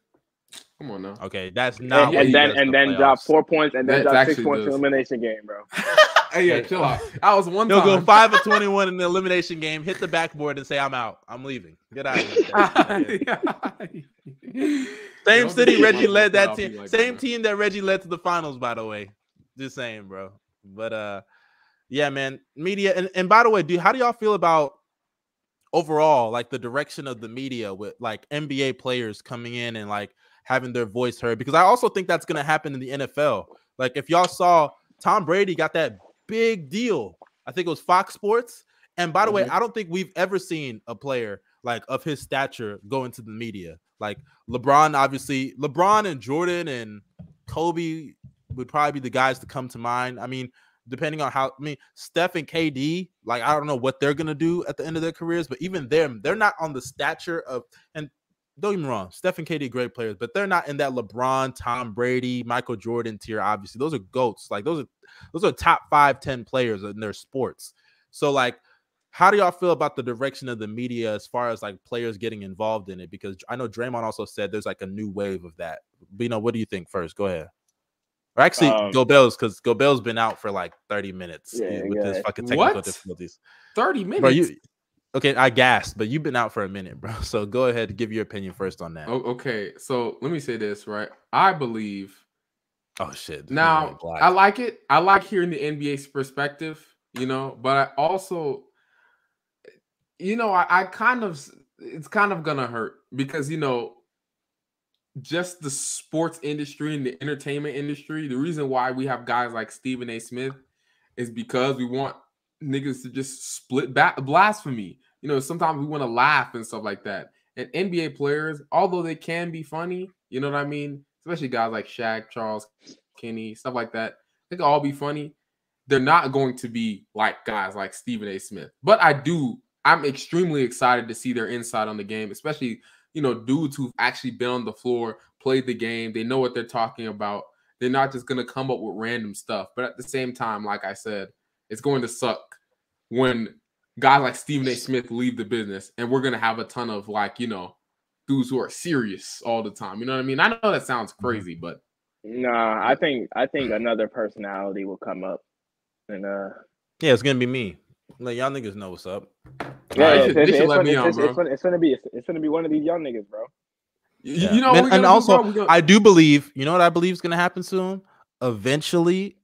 Come on now. Okay, that's not. And, and then and then drop four points and then drop six points in elimination game, bro. hey, yeah, chill out. I was one. He'll go five of twenty-one in the elimination game. Hit the backboard and say, "I'm out. I'm leaving. Get out of here." Same city Reggie led that team. Like Same that. team that Reggie led to the finals, by the way. Just saying, bro. But uh yeah, man, media. And, and by the way, dude, how do y'all feel about overall like the direction of the media with like NBA players coming in and like having their voice heard? Because I also think that's gonna happen in the NFL. Like if y'all saw Tom Brady got that big deal, I think it was Fox Sports. And by the mm-hmm. way, I don't think we've ever seen a player like of his stature go into the media. Like LeBron, obviously, LeBron and Jordan and Kobe would probably be the guys to come to mind. I mean, depending on how I mean Steph and KD, like I don't know what they're gonna do at the end of their careers, but even them, they're not on the stature of and don't get me wrong, Steph and KD great players, but they're not in that LeBron, Tom Brady, Michael Jordan tier. Obviously, those are goats. Like those are those are top five, ten players in their sports. So like how do y'all feel about the direction of the media as far as like players getting involved in it? Because I know Draymond also said there's like a new wave of that. But, you know, what do you think first? Go ahead. Or actually, um, Gobel's because Gobel's been out for like 30 minutes yeah, with yeah. his fucking technical what? difficulties. 30 minutes. Bro, you, okay, I gasped, but you've been out for a minute, bro. So go ahead and give your opinion first on that. okay, so let me say this, right? I believe. Oh shit! Now I like it. I like hearing the NBA's perspective, you know, but I also, you know, I, I kind of it's kind of gonna hurt because you know just the sports industry and the entertainment industry, the reason why we have guys like Stephen A. Smith is because we want niggas to just split back blasphemy. You know, sometimes we want to laugh and stuff like that. And NBA players, although they can be funny, you know what I mean? Especially guys like Shaq, Charles, Kenny, stuff like that. They can all be funny. They're not going to be like guys like Stephen A. Smith. But I do, I'm extremely excited to see their insight on the game, especially you know, dudes who've actually been on the floor, played the game, they know what they're talking about. They're not just going to come up with random stuff. But at the same time, like I said, it's going to suck when guys like Stephen A. Smith leave the business and we're going to have a ton of like, you know, dudes who are serious all the time. You know what I mean? I know that sounds mm-hmm. crazy, but nah, I think I think another personality will come up and uh yeah, it's gonna be me. Like y'all niggas know what's up. Yeah, it's, it's, it's, gonna, it's, it's, gonna be it's, gonna be one of these young niggas, bro. Yeah. You know, and, and also gonna... I do believe. You know what I believe is gonna happen soon. Eventually,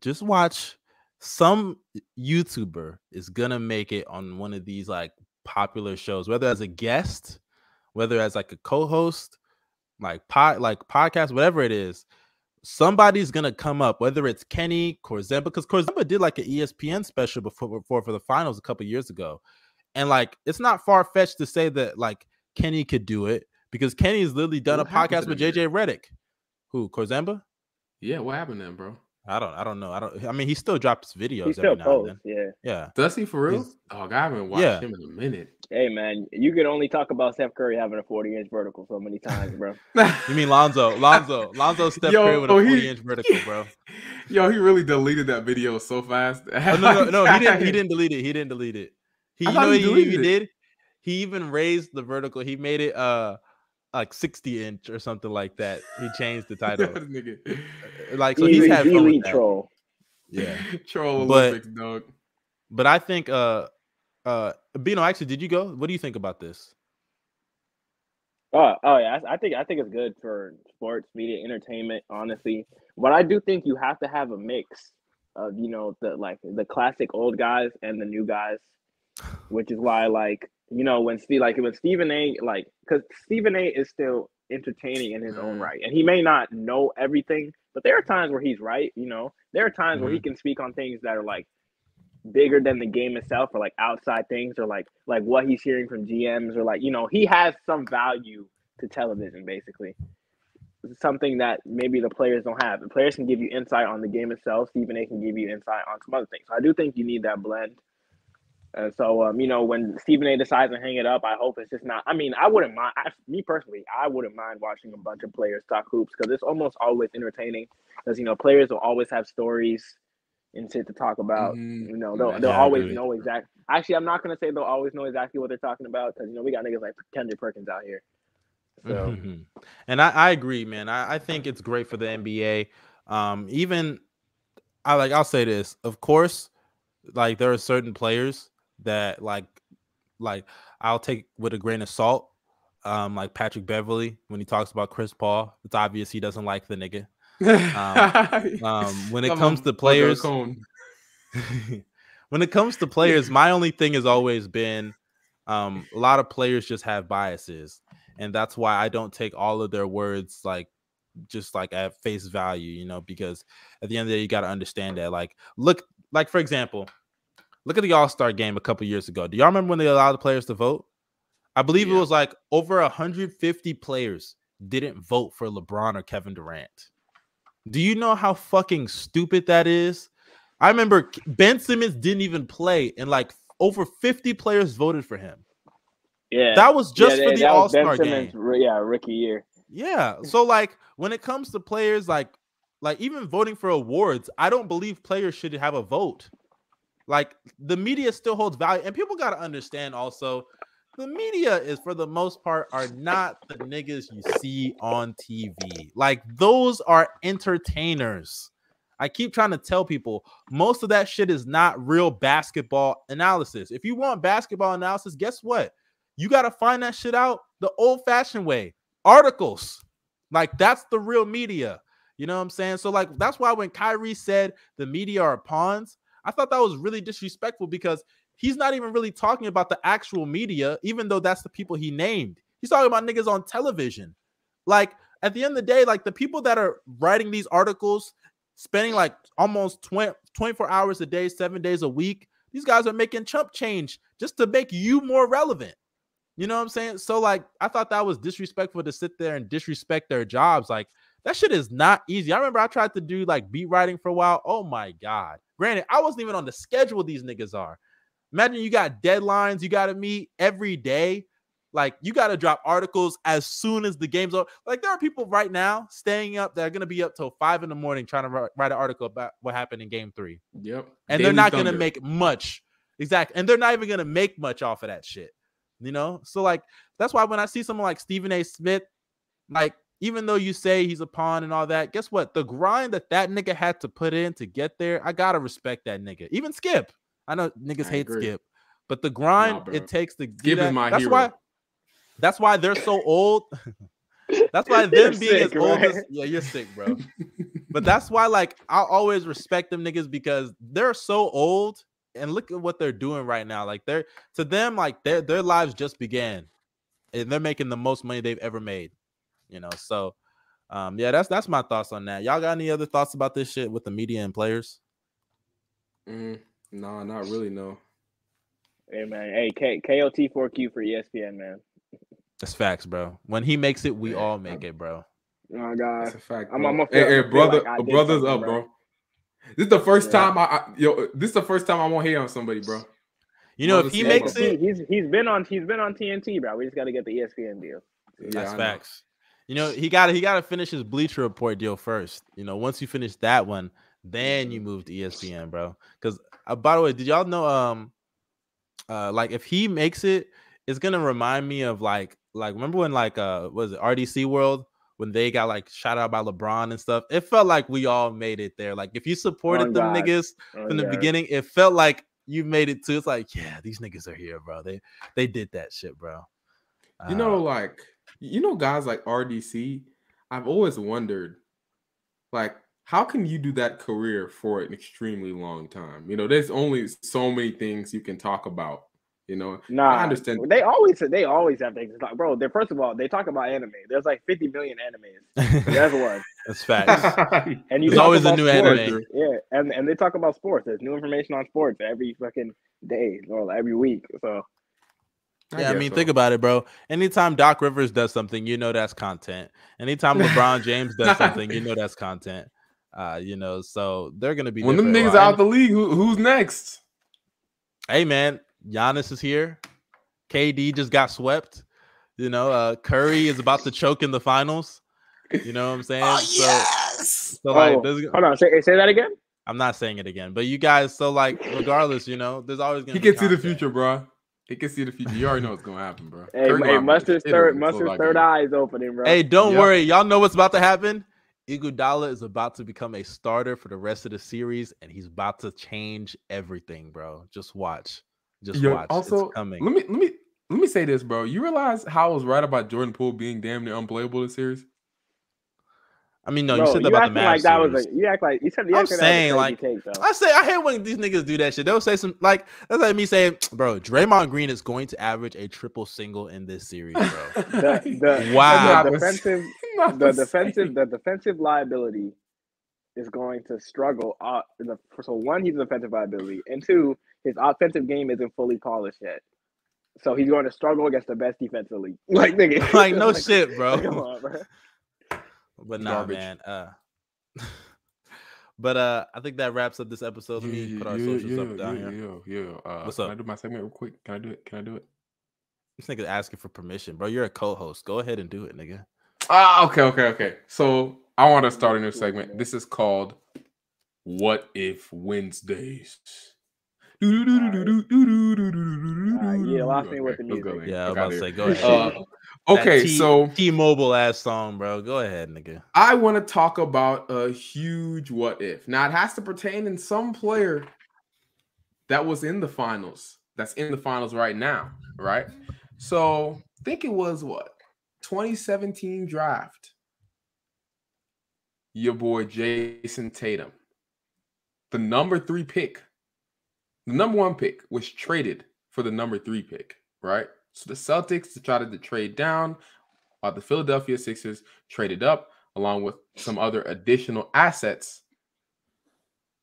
just watch some YouTuber is gonna make it on one of these like popular shows, whether as a guest, whether as like a co-host, like pod, like podcast, whatever it is somebody's gonna come up, whether it's Kenny Korzemba, because Korzemba did like an ESPN special before, before for the finals a couple years ago, and like it's not far fetched to say that like Kenny could do it because Kenny's literally done what a podcast with JJ Redick, Who Korzemba? Yeah, what happened then, bro? I don't I don't know. I don't I mean he still drops videos he still posts, yeah. Yeah. Does he for real? Oh, I haven't watched yeah. him in a minute. Hey man, you can only talk about Steph Curry having a 40 inch vertical so many times, bro. you mean Lonzo? Lonzo, Lonzo, Steph Yo, Curry with a oh, forty-inch vertical, bro. Yo, he really deleted that video so fast. oh, no, no, no, he didn't. He didn't delete it. He didn't delete it. He, you know, he, he did. He even raised the vertical. He made it uh like 60 inch or something like that. He changed the title. like so, he's having fun with that. troll. Yeah, troll Olympics, but, dog. But I think uh uh, Bino, actually, did you go? What do you think about this? Oh, oh yeah, I, I think I think it's good for sports, media, entertainment. Honestly, but I do think you have to have a mix of you know the like the classic old guys and the new guys, which is why like you know when Steve like when Stephen A. like because Stephen A. is still entertaining in his own mm-hmm. right, and he may not know everything, but there are times where he's right. You know, there are times mm-hmm. where he mm-hmm. can speak on things that are like bigger than the game itself or like outside things or like like what he's hearing from GMs or like you know he has some value to television basically something that maybe the players don't have the players can give you insight on the game itself Stephen A can give you insight on some other things so I do think you need that blend and so um, you know when Stephen A decides to hang it up I hope it's just not I mean I wouldn't mind I, me personally I wouldn't mind watching a bunch of players talk hoops because it's almost always entertaining because you know players will always have stories and shit to talk about. Mm-hmm. You know, they'll, they'll yeah, always know exactly. Actually, I'm not gonna say they'll always know exactly what they're talking about because you know we got niggas like Kendrick Perkins out here. So, mm-hmm. and I, I agree, man. I, I think it's great for the NBA. Um, even I like I'll say this, of course, like there are certain players that like like I'll take with a grain of salt. Um, like Patrick Beverley when he talks about Chris Paul, it's obvious he doesn't like the nigga. Um, um, when it comes to players, when it comes to players, my only thing has always been um, a lot of players just have biases, and that's why I don't take all of their words like just like at face value, you know, because at the end of the day, you got to understand that. Like, look, like for example, look at the All Star game a couple years ago. Do y'all remember when they allowed the players to vote? I believe yeah. it was like over 150 players didn't vote for LeBron or Kevin Durant. Do you know how fucking stupid that is? I remember Ben Simmons didn't even play, and like over 50 players voted for him. Yeah, that was just yeah, for the All Star game. Yeah, rookie year. Yeah, so like when it comes to players, like like even voting for awards, I don't believe players should have a vote. Like the media still holds value, and people got to understand also the media is for the most part are not the niggas you see on TV. Like those are entertainers. I keep trying to tell people most of that shit is not real basketball analysis. If you want basketball analysis, guess what? You got to find that shit out the old fashioned way articles. Like that's the real media. You know what I'm saying? So, like, that's why when Kyrie said the media are pawns, I thought that was really disrespectful because he's not even really talking about the actual media, even though that's the people he named. He's talking about niggas on television. Like at the end of the day, like the people that are writing these articles, spending like almost 20, 24 hours a day, seven days a week, these guys are making chump change just to make you more relevant. You know what I'm saying? So like I thought that was disrespectful to sit there and disrespect their jobs. Like that shit is not easy. I remember I tried to do like beat writing for a while. Oh my god. Granted, I wasn't even on the schedule these niggas are. Imagine you got deadlines you got to meet every day. Like you got to drop articles as soon as the game's over. Like there are people right now staying up that are going to be up till five in the morning trying to write, write an article about what happened in game three. Yep. And Daily they're not going to make much. Exactly. And they're not even going to make much off of that shit. You know? So like that's why when I see someone like Stephen A. Smith, like even though you say he's a pawn and all that, guess what? The grind that that nigga had to put in to get there, I gotta respect that nigga. Even Skip, I know niggas I hate agree. Skip, but the grind nah, it takes to Skip is my that's hero. why that's why they're so old. that's why them being sick, as old right? as yeah, you're sick, bro. but that's why like I always respect them niggas because they're so old and look at what they're doing right now. Like they're to them, like their their lives just began. And they're making the most money they've ever made. You know, so um, yeah, that's that's my thoughts on that. Y'all got any other thoughts about this shit with the media and players? Mm, no, not really. No. Hey man, hey K- KOT4Q for ESPN, man. That's facts, bro. When he makes it, we all make it, bro. Oh God, that's a fact. Bro. I'm, I'm a feel, hey, hey brother, like brother's up, bro. bro. This is the first yeah. time I, I, yo. This is the first time I won't hate on somebody, bro. You know, if he makes it, he's he's been on he's been on TNT, bro. We just got to get the ESPN deal. Yeah, that's facts. You know, he got he got to finish his Bleacher Report deal first. You know, once you finish that one, then you move to ESPN, bro. Because uh, by the way, did y'all know? Um, uh, like if he makes it, it's gonna remind me of like like remember when like uh was it RDC World when they got like shot out by LeBron and stuff. It felt like we all made it there. Like if you supported oh, them God. niggas oh, from the God. beginning, it felt like you made it too. It's like yeah, these niggas are here, bro. They they did that shit, bro. You know, uh, like you know, guys like RDC, I've always wondered, like, how can you do that career for an extremely long time? You know, there's only so many things you can talk about. You know, nah, I understand. They always they always have things to talk, bro. They first of all they talk about anime. There's like 50 million animes. There's one. That's facts. and you there's always a new sports. anime. Yeah, and and they talk about sports. There's new information on sports every fucking day or every week. So I yeah, I mean, so. think about it, bro. Anytime Doc Rivers does something, you know that's content. Anytime LeBron James does something, you know that's content. Uh, you know, so they're gonna be when them niggas out the league. Who, who's next? Hey, man, Giannis is here. KD just got swept. You know, uh, Curry is about to choke in the finals. You know what I'm saying? Oh, so, yes. So like, oh, hold on, say, say that again. I'm not saying it again, but you guys. So like, regardless, you know, there's always gonna. He can see the future, bro. He can see the future. You already know what's gonna happen, bro. hey, hey Mustard's third, Mustard's third eye is opening, bro. Hey, don't yep. worry. Y'all know what's about to happen. Iguodala is about to become a starter for the rest of the series, and he's about to change everything, bro. Just watch. Just Yo, watch. Also, it's coming. Let me let me let me say this, bro. You realize how I was right about Jordan Poole being damn near unplayable this series? I mean, no, Bro, you said that about the Mavs. Like that was a, you act like you said. You I'm saying like take, I say I hate when these niggas do that shit. They'll say some like that's like me saying, bro, Draymond Green is going to average a triple single in this series, bro. the, the, wow, the defensive, the defensive, the defensive liability is going to struggle. Uh, the, so one, he's a defensive liability, and two, his offensive game isn't fully polished yet. So he's going to struggle against the best defensive league. Like nigga, like no like, shit, bro. Come on, bro. But nah, Garbage. man. Uh, but uh, I think that wraps up this episode. Let me yeah, put our yeah, socials yeah, up down yeah, here. Yeah, yeah. Uh, What's up? Can I do my segment real quick? Can I do it? Can I do it? This nigga asking for permission, bro. You're a co-host. Go ahead and do it, nigga. Ah, okay, okay, okay. So I want to start a new segment. This is called "What If Wednesdays." Uh, yeah, last thing with the music. Yeah, I was about to say, go ahead. Uh, Okay, T- so T-Mobile ass song, bro. Go ahead, nigga. I want to talk about a huge what if. Now it has to pertain in some player that was in the finals. That's in the finals right now, right? So I think it was what 2017 draft. Your boy Jayson Tatum, the number three pick, the number one pick was traded for the number three pick, right? So the Celtics decided to trade down, while the Philadelphia Sixers traded up along with some other additional assets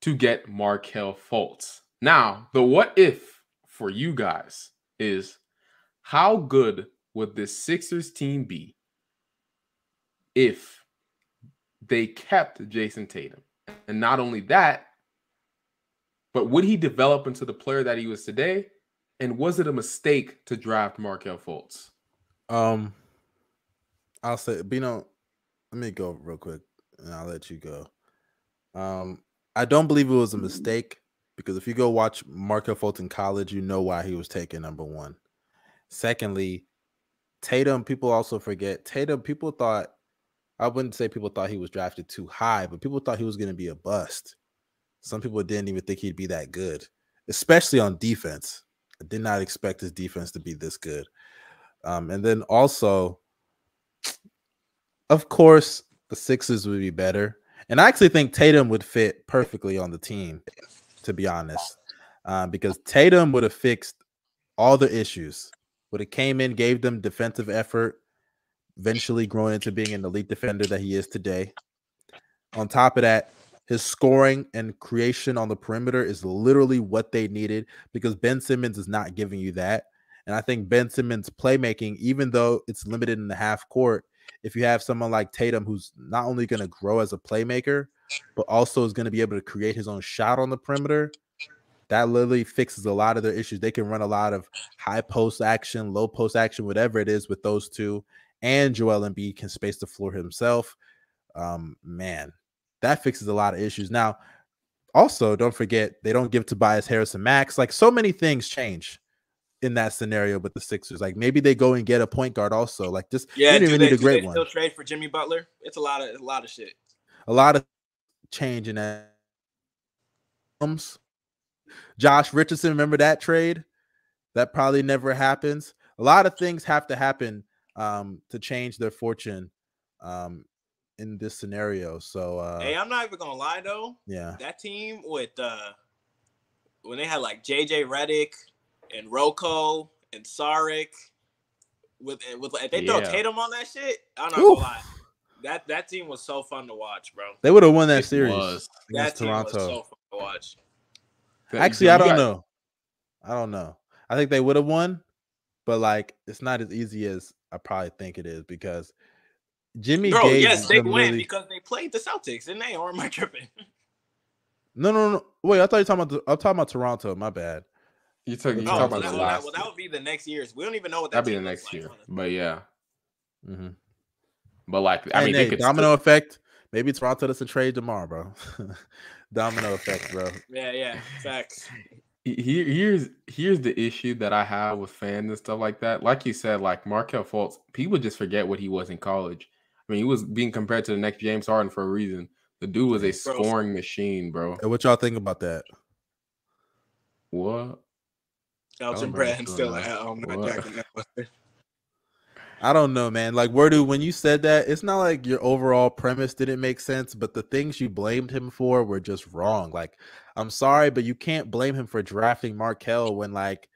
to get Markelle Fultz. Now, the what if for you guys is how good would this Sixers team be if they kept Jayson Tatum? And not only that, but would he develop into the player that he was today? And was it a mistake to draft Markelle Fultz? Um, I'll say, Bino, let me go real quick and I'll let you go. Um, I don't believe it was a mistake because if you go watch Markelle Fultz in college, you know why he was taken number one. Secondly, Tatum, people also forget Tatum, people thought, I wouldn't say people thought he was drafted too high, but people thought he was going to be a bust. Some people didn't even think he'd be that good, especially on defense. I did not expect his defense to be this good. Um, and then also, of course, the Sixers would be better. And I actually think Tatum would fit perfectly on the team, to be honest, um, because Tatum would have fixed all the issues. Would have came in, gave them defensive effort, eventually growing into being an elite defender that he is today. On top of that, his scoring and creation on the perimeter is literally what they needed because Ben Simmons is not giving you that. And I think Ben Simmons' playmaking, even though it's limited in the half court, if you have someone like Tatum who's not only going to grow as a playmaker, but also is going to be able to create his own shot on the perimeter, that literally fixes a lot of their issues. They can run a lot of high post action, low post action, whatever it is with those two. And Joel Embiid can space the floor himself. Um, man, that fixes a lot of issues. Now, also, don't forget they don't give Tobias Harris a max. Like so many things change in that scenario with the Sixers. Like maybe they go and get a point guard also. Like just yeah, you don't even they, need a great one. Still trade for Jimmy Butler. It's a lot of a lot of shit. A lot of change in that. Josh Richardson, remember that trade? That probably never happens. A lot of things have to happen um, to change their fortune um, in this scenario. So uh Hey, I'm not even gonna lie though. Yeah. That team with uh when they had like JJ Redick and Rocco and Saric with with if they yeah. throw Tatum on that shit, I'm not Oof. gonna lie. That that team was so fun to watch, bro. They would have won that it series was. against that Toronto. so fun to watch. Actually, I don't know. I don't know. I think they would have won, but like it's not as easy as I probably think it is because Jimmy Bro, Gage yes, they win really... because they played the Celtics, and they? Or am I tripping? No, no, no. Wait, I thought you were talking about. The, I'm talking about Toronto. My bad. You took. You oh, talking about the last. Well, that would be the next year's. We don't even know what that. That'd be the next year. But yeah. Mm-hmm. But like, I mean, hey, domino still... effect. Maybe Toronto doesn't trade tomorrow, bro. domino effect, bro. Yeah, yeah, facts. Here, here's here's the issue that I have with fans and stuff like that. Like you said, like Markelle Fultz, people just forget what he was in college. I mean, he was being compared to the next James Harden for a reason. The dude was a scoring machine, bro. Hey, what y'all think about that? What? Elton Brand still at home. I don't know, man. Like, where do when you said that, it's not like your overall premise didn't make sense, but the things you blamed him for were just wrong. Like, I'm sorry, but you can't blame him for drafting Markelle when, like,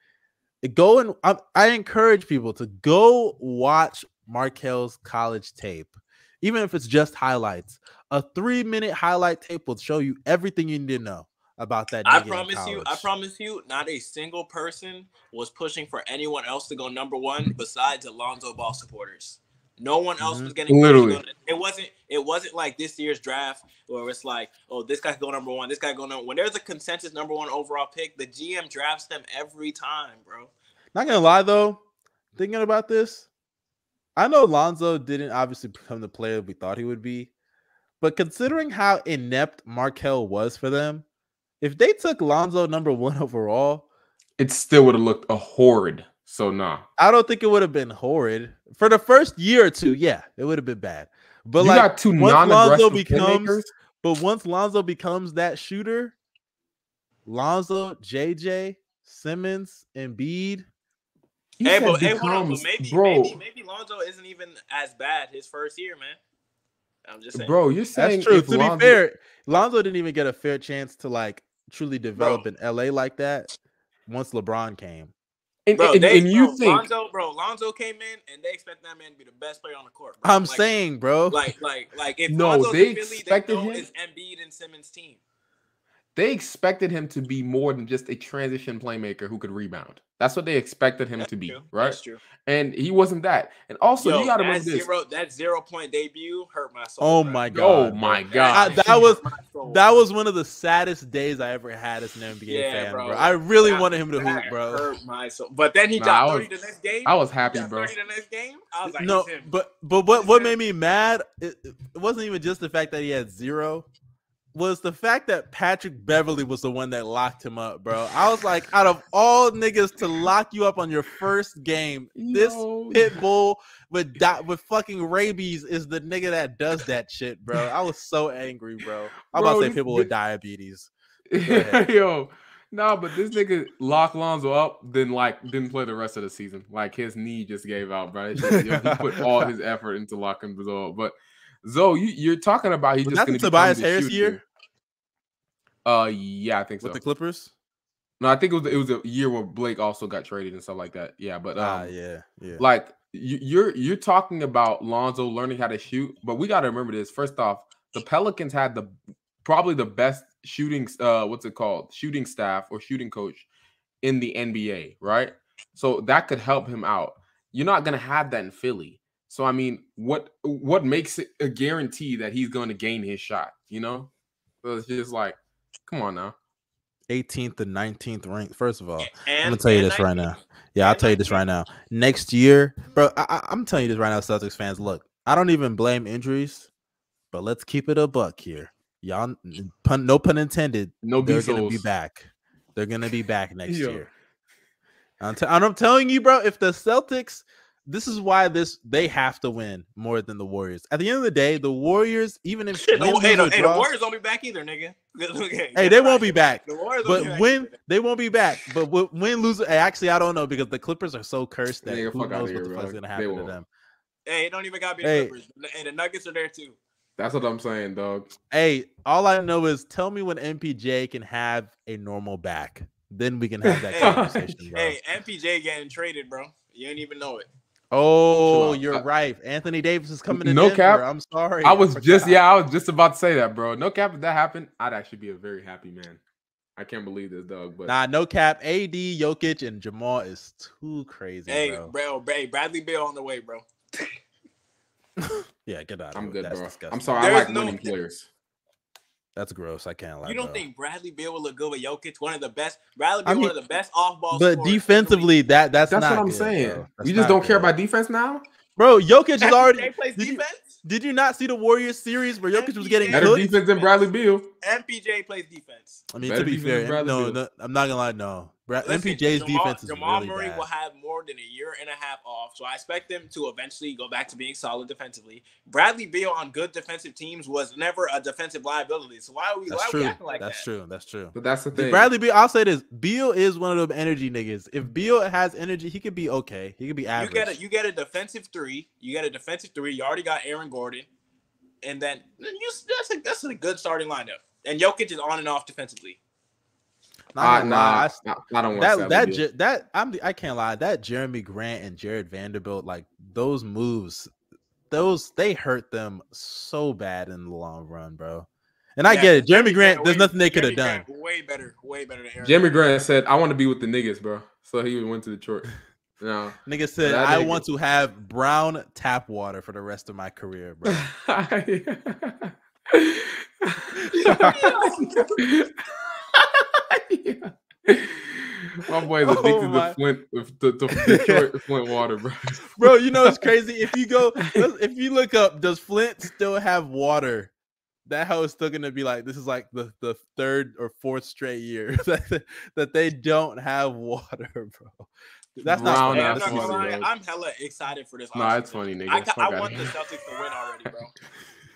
go and I, I encourage people to go watch Markelle's college tape, even if it's just highlights. A three minute highlight tape will show you everything you need to know about that. I promise you, I promise you, not a single person was pushing for anyone else to go number one besides Alonzo Ball supporters. No one else mm-hmm. was getting literally. It wasn't. It wasn't like this year's draft where it's like, oh, this guy's going number one, this guy going number. When there's a consensus number one overall pick, the GM drafts them every time, bro. Not gonna lie though, thinking about this, I know Lonzo didn't obviously become the player we thought he would be, but considering how inept Markelle was for them, if they took Lonzo number one overall, it still would have looked a horrid. So nah. I don't think it would have been horrid. For the first year or two, yeah, it would have been bad. But you like got two once Lonzo becomes but once Lonzo becomes that shooter, Lonzo, JJ, Simmons, Embiid. Hey, but, hey, hold on, but maybe, bro. maybe maybe Lonzo isn't even as bad his first year, man. I'm just saying. Bro, you're saying that's true. To Lonzo... be fair, Lonzo didn't even get a fair chance to like truly develop bro. in LA like that once LeBron came. And, bro, and, they, and you bro, think Lonzo, bro, Lonzo came in and they expect that man to be the best player on the court. Bro. I'm like, saying, bro. Like, like, like if no, Lonzo's they Philly, expected they him. Is Embiid and Simmons team. They expected him to be more than just a transition playmaker who could rebound. That's what they expected him That's to be, true. right? That's true. And he wasn't that. And also, Yo, you got to that remember this. zero, that zero point debut hurt my soul. Oh bro. my oh god! Oh my god. I- that was hurt my soul. that was one of the saddest days I ever had as an NBA Yeah, fan, bro. bro. I really That- wanted him to that hoop, bro. Hurt my soul. But then he Nah, dropped I 30 the next game. I was happy, dropped bro. 30 the next game. I was like, no, it's him. but but what what made me mad? It, it wasn't even just the fact that he had zero. Was the fact that Patrick Beverley was the one that locked him up, bro? I was like, out of all niggas to lock you up on your first game, this Yo. pit bull with di- with fucking rabies is the nigga that does that shit, bro. I was so angry, bro. I'm about to say this- people this- with diabetes. Yo, no, but this nigga locked Lonzo up, then like didn't play the rest of the season. Like his knee just gave out, bro. Just- yo, he put all his effort into locking Zoe up. But Zoe, you, you're talking about he's Was just going to Tobias Harris year Uh, yeah, I think so. with the Clippers? no, I think it was it was a year where Blake also got traded and stuff like that. Yeah, but um, Ah, yeah, yeah. like you, you're you're talking about Lonzo learning how to shoot, but we got to remember this. First off, the Pelicans had the probably the best shooting uh what's it called shooting staff or shooting coach in the NBA, right? So that could help him out. You're not gonna have that in Philly. So I mean, what what makes it a guarantee that he's going to gain his shot? You know, so it's just like, come on now. 18th and 19th ranked. First of all, And, I'm gonna tell you and this right now. Yeah, I'll tell you this right now. Next year, bro, I, I, I'm telling you this right now, Celtics fans. Look, I don't even blame injuries, but let's keep it a buck here. Y'all, pun, no pun intended. No they're gonna be back. They're gonna be back next Yo. year. I'm, t- and I'm telling you, bro. If the Celtics, this is why this they have to win more than the Warriors. At the end of the day, the Warriors, even if Shit, the, win, hey, lose, the, hey, the Warriors won't be back either, nigga. Okay, Hey, they won't be back. The Warriors won't But be back when either. they won't be back, but when lose, eh, actually I don't know because the Clippers are so cursed that Nigga, who fuck outta knows here, what the bro. fuck's gonna happen to them. Hey, it don't even got to be the Hey. Clippers. And the Nuggets are there too. That's what I'm saying, dog. Hey, all I know is tell me when MPJ can have a normal back. Then we can have that conversation, bro. Hey, MPJ getting traded, bro. You ain't even know it. Oh, Chill you're I- right. Anthony Davis is coming to No Denver. cap. I'm sorry. I was just yeah, I was just about to say that, bro. No cap, if that happened, I'd actually be a very happy man. I can't believe this, dog. But Nah, no cap. AD, Jokic, and Jamal is too crazy, Hey, bro. bro, hey, Bradley Beal on the way, bro. Yeah, get out. of I'm good, That's bro. disgusting. I'm sorry. There's I like no- winning players. That's gross. I can't lie. You don't bro. think Bradley Beal will look good with Jokic? One of the best. Bradley I Bill, one of the best off ball. But defensively, that that's, not That's not what I'm good, saying. You just don't care about defense now. Bro, Jokic is already. Plays Did you, did you not see the Warriors series where Jokic was getting Better cooked? defense than Bradley Beal. MPJ plays defense. I mean, Better to be fair, no, no, I'm not gonna lie, no. Listen, MPJ's Jamal, defense is Jamal really Murray bad. will have more than a year and a half off, so I expect them to eventually go back to being solid defensively. Bradley Beal on good defensive teams was never a defensive liability. So why are we, that's why true. Are we acting like that's that? That's true. That's true. But that's the thing. Bradley Beal, I'll say this: Beal is one of them energy niggas. If Beal has energy, he could be okay. He could be average. You get a you get a defensive three. You get a defensive three. You already got Aaron Gordon, and then you that's a that's a good starting lineup. And Jokic is on and off defensively. Nah, nah, I, I, don't want that. That, that I'm. I can't lie. That Jerami Grant and Jarred Vanderbilt, like those moves, those they hurt them so bad in the long run, bro. And I get it. Jerami Grant, there's way, nothing they could have done. way better, way better than Aaron. Jerami Grant said, "I want to be with the niggas, bro." So he went to Detroit. No, nigga said, "I nigga. want to have brown tap water for the rest of my career, bro." My boy is oh addicted oh my. to Flint, to, to Detroit Flint water, bro. bro, you know it's crazy. If you go, if you look up, does Flint still have water? That hoe is still gonna be like this is like the, the third or fourth straight year that, that they don't have water, bro. That's not. Funny. I'm, not funny, I'm hella excited for this. Nah, it's funny, nigga. I, I want the Celtics to win already, bro.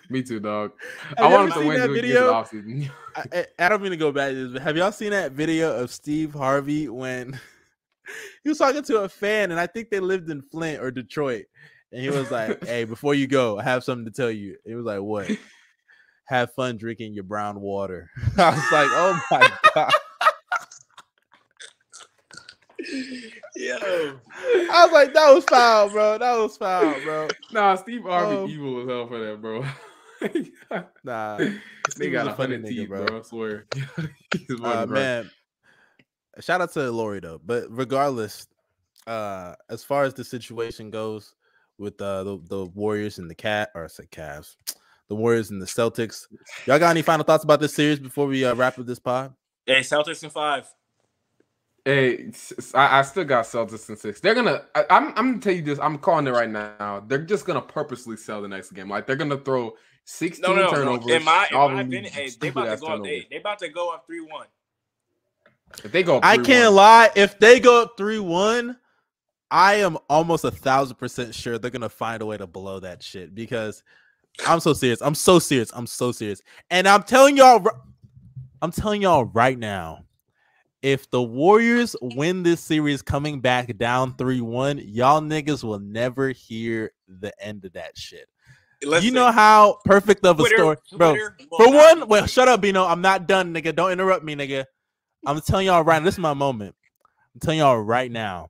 Me too, dog. Have I want to win that video. I, I, don't mean to go back to this, but have y'all seen that video of Steve Harvey when he was talking to a fan, and I think they lived in Flint or Detroit, and he was like, "Hey, before you go, I have something to tell you." He was like, "What?" Have fun drinking your brown water. I was like, "Oh my god." Yo, I was like, that was foul, bro. That was foul, bro. Nah, Steve Harvey um, evil as hell for that, bro. nah, they got a funny teeth, bro. bro. I swear. uh, man, shout out to Lori though. But regardless, uh, as far as the situation goes with uh, the the Warriors and the cat or I said Cavs, the Warriors and the Celtics, y'all got any final thoughts about this series before we uh, wrap up this pod? Hey, Celtics in five. Hey, I, I, still got Celtics in six. They're gonna. I, am I'm, I'm gonna tell you this. I'm calling it right now. They're just gonna purposely sell the next game. Like they're gonna throw 16 no, no, turnovers. No. In my, in my opinion, hey, they about to go up. They, they about to go up three one. If they go, I can't lie. If they go up three one, I am almost a thousand percent sure they're gonna find a way to blow that shit because I'm so serious. I'm so serious. I'm so serious. And I'm telling y'all, I'm telling y'all right now if the Warriors win this series coming back down 3 1, y'all niggas will never hear the end of that shit. Listen, you know how perfect of a Twitter, story, bro. Twitter, for one, well, shut up, Bino. I'm not done, nigga. Don't interrupt me, nigga. I'm telling y'all right now, this is my moment. I'm telling y'all right now.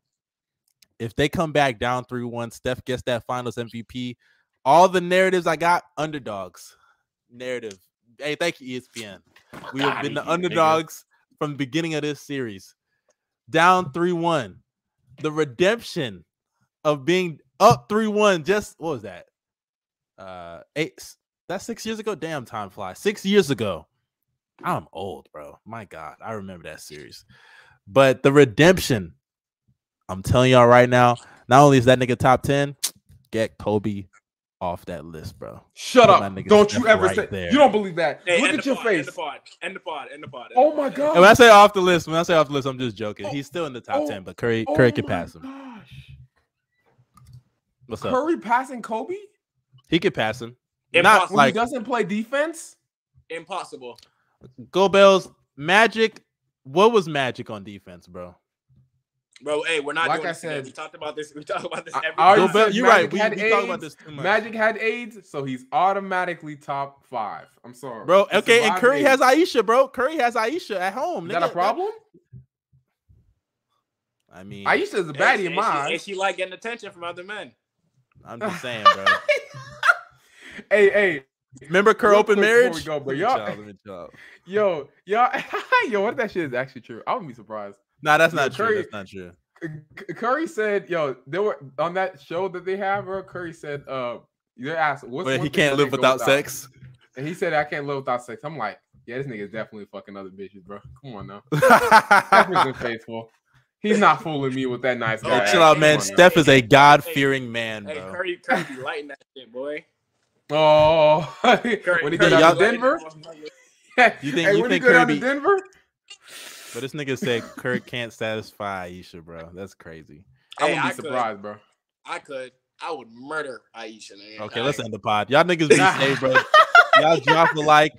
If they come back down 3 1, Steph gets that finals MVP. All the narratives I got, underdogs. Narrative. Hey, thank you, ESPN. We have been the underdogs from the beginning of this series. Down 3 1. The redemption of being up 3 1. Just what was that? Uh, eight. That's six years ago. Damn, time flies. Six years ago. I'm old, bro. My God, I remember that series. But the redemption, I'm telling y'all right now, not only is that nigga top 10, get Kobe off that list, bro. Shut Put up! Don't you ever right say there. you don't believe that. Hey, Look at your pod, face. End the pod. End the pod. End the pod. oh my god! And when I say off the list, when I say off the list, I'm just joking. Oh, He's still in the top ten, but Curry oh Curry can pass him. Gosh. What's up? Curry passing Kobe? He could pass him. Impossible. Not like he doesn't play defense. Impossible. Go Bells. Magic. What was Magic on defense, bro? Bro, hey, we're not like doing I said. We talked about this. We talked about this. Every time. You're right. We, we talk about this too much. Magic had AIDS, so he's automatically top five. I'm sorry, bro. okay, and Curry AIDS. has Ayesha, bro. Curry has Ayesha at home. Is nigga. that a problem? I mean, Ayesha is a baddie in my eyes. And she like getting attention from other men. I'm just saying, bro. hey, hey. Remember Kerr open marriage? We go, bro. Y'all, yo, y'all, yo, what if that shit is actually true? I wouldn't be surprised. Nah, that's not Curry, true. That's not true. Curry said, "Yo, they were on that show that they have." Bro, Curry said, "Uh, they asked what's Wait, he can't live without, without sex." And he said, "I can't live without sex." I'm like, "Yeah, this nigga is definitely fucking other bitches, bro. Come on now, Steph faithful. He's not fooling me with that nice guy. Hey, chill out, man. Steph is a God fearing man, bro. Hey, Curry, Curry be lighting that shit, boy. Oh, Curry, when he got out Denver." You think hey, you when think he go down Kirby? to Denver? But this nigga said Kirk can't satisfy Ayesha, bro. That's crazy. I wouldn't I be could. surprised, bro. I could. I would murder Ayesha. Nigga. Okay, I- let's end the pod. Y'all niggas be safe, bro. Y'all drop a like.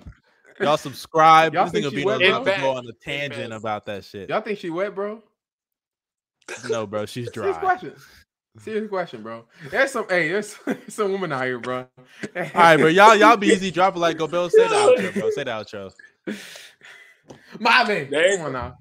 Y'all subscribe. Y'all this think nigga she be wet, about bro? to go on a tangent about that shit. Y'all think she wet, bro? No, bro, she's dry. Serious dry. question. Serious question, bro. There's some hey, there's some women out here, bro. All right, bro. Y'all, y'all be easy. Drop a like. Go, Bill. Say the outro, bro. Say the outro. My man. There you Come on now.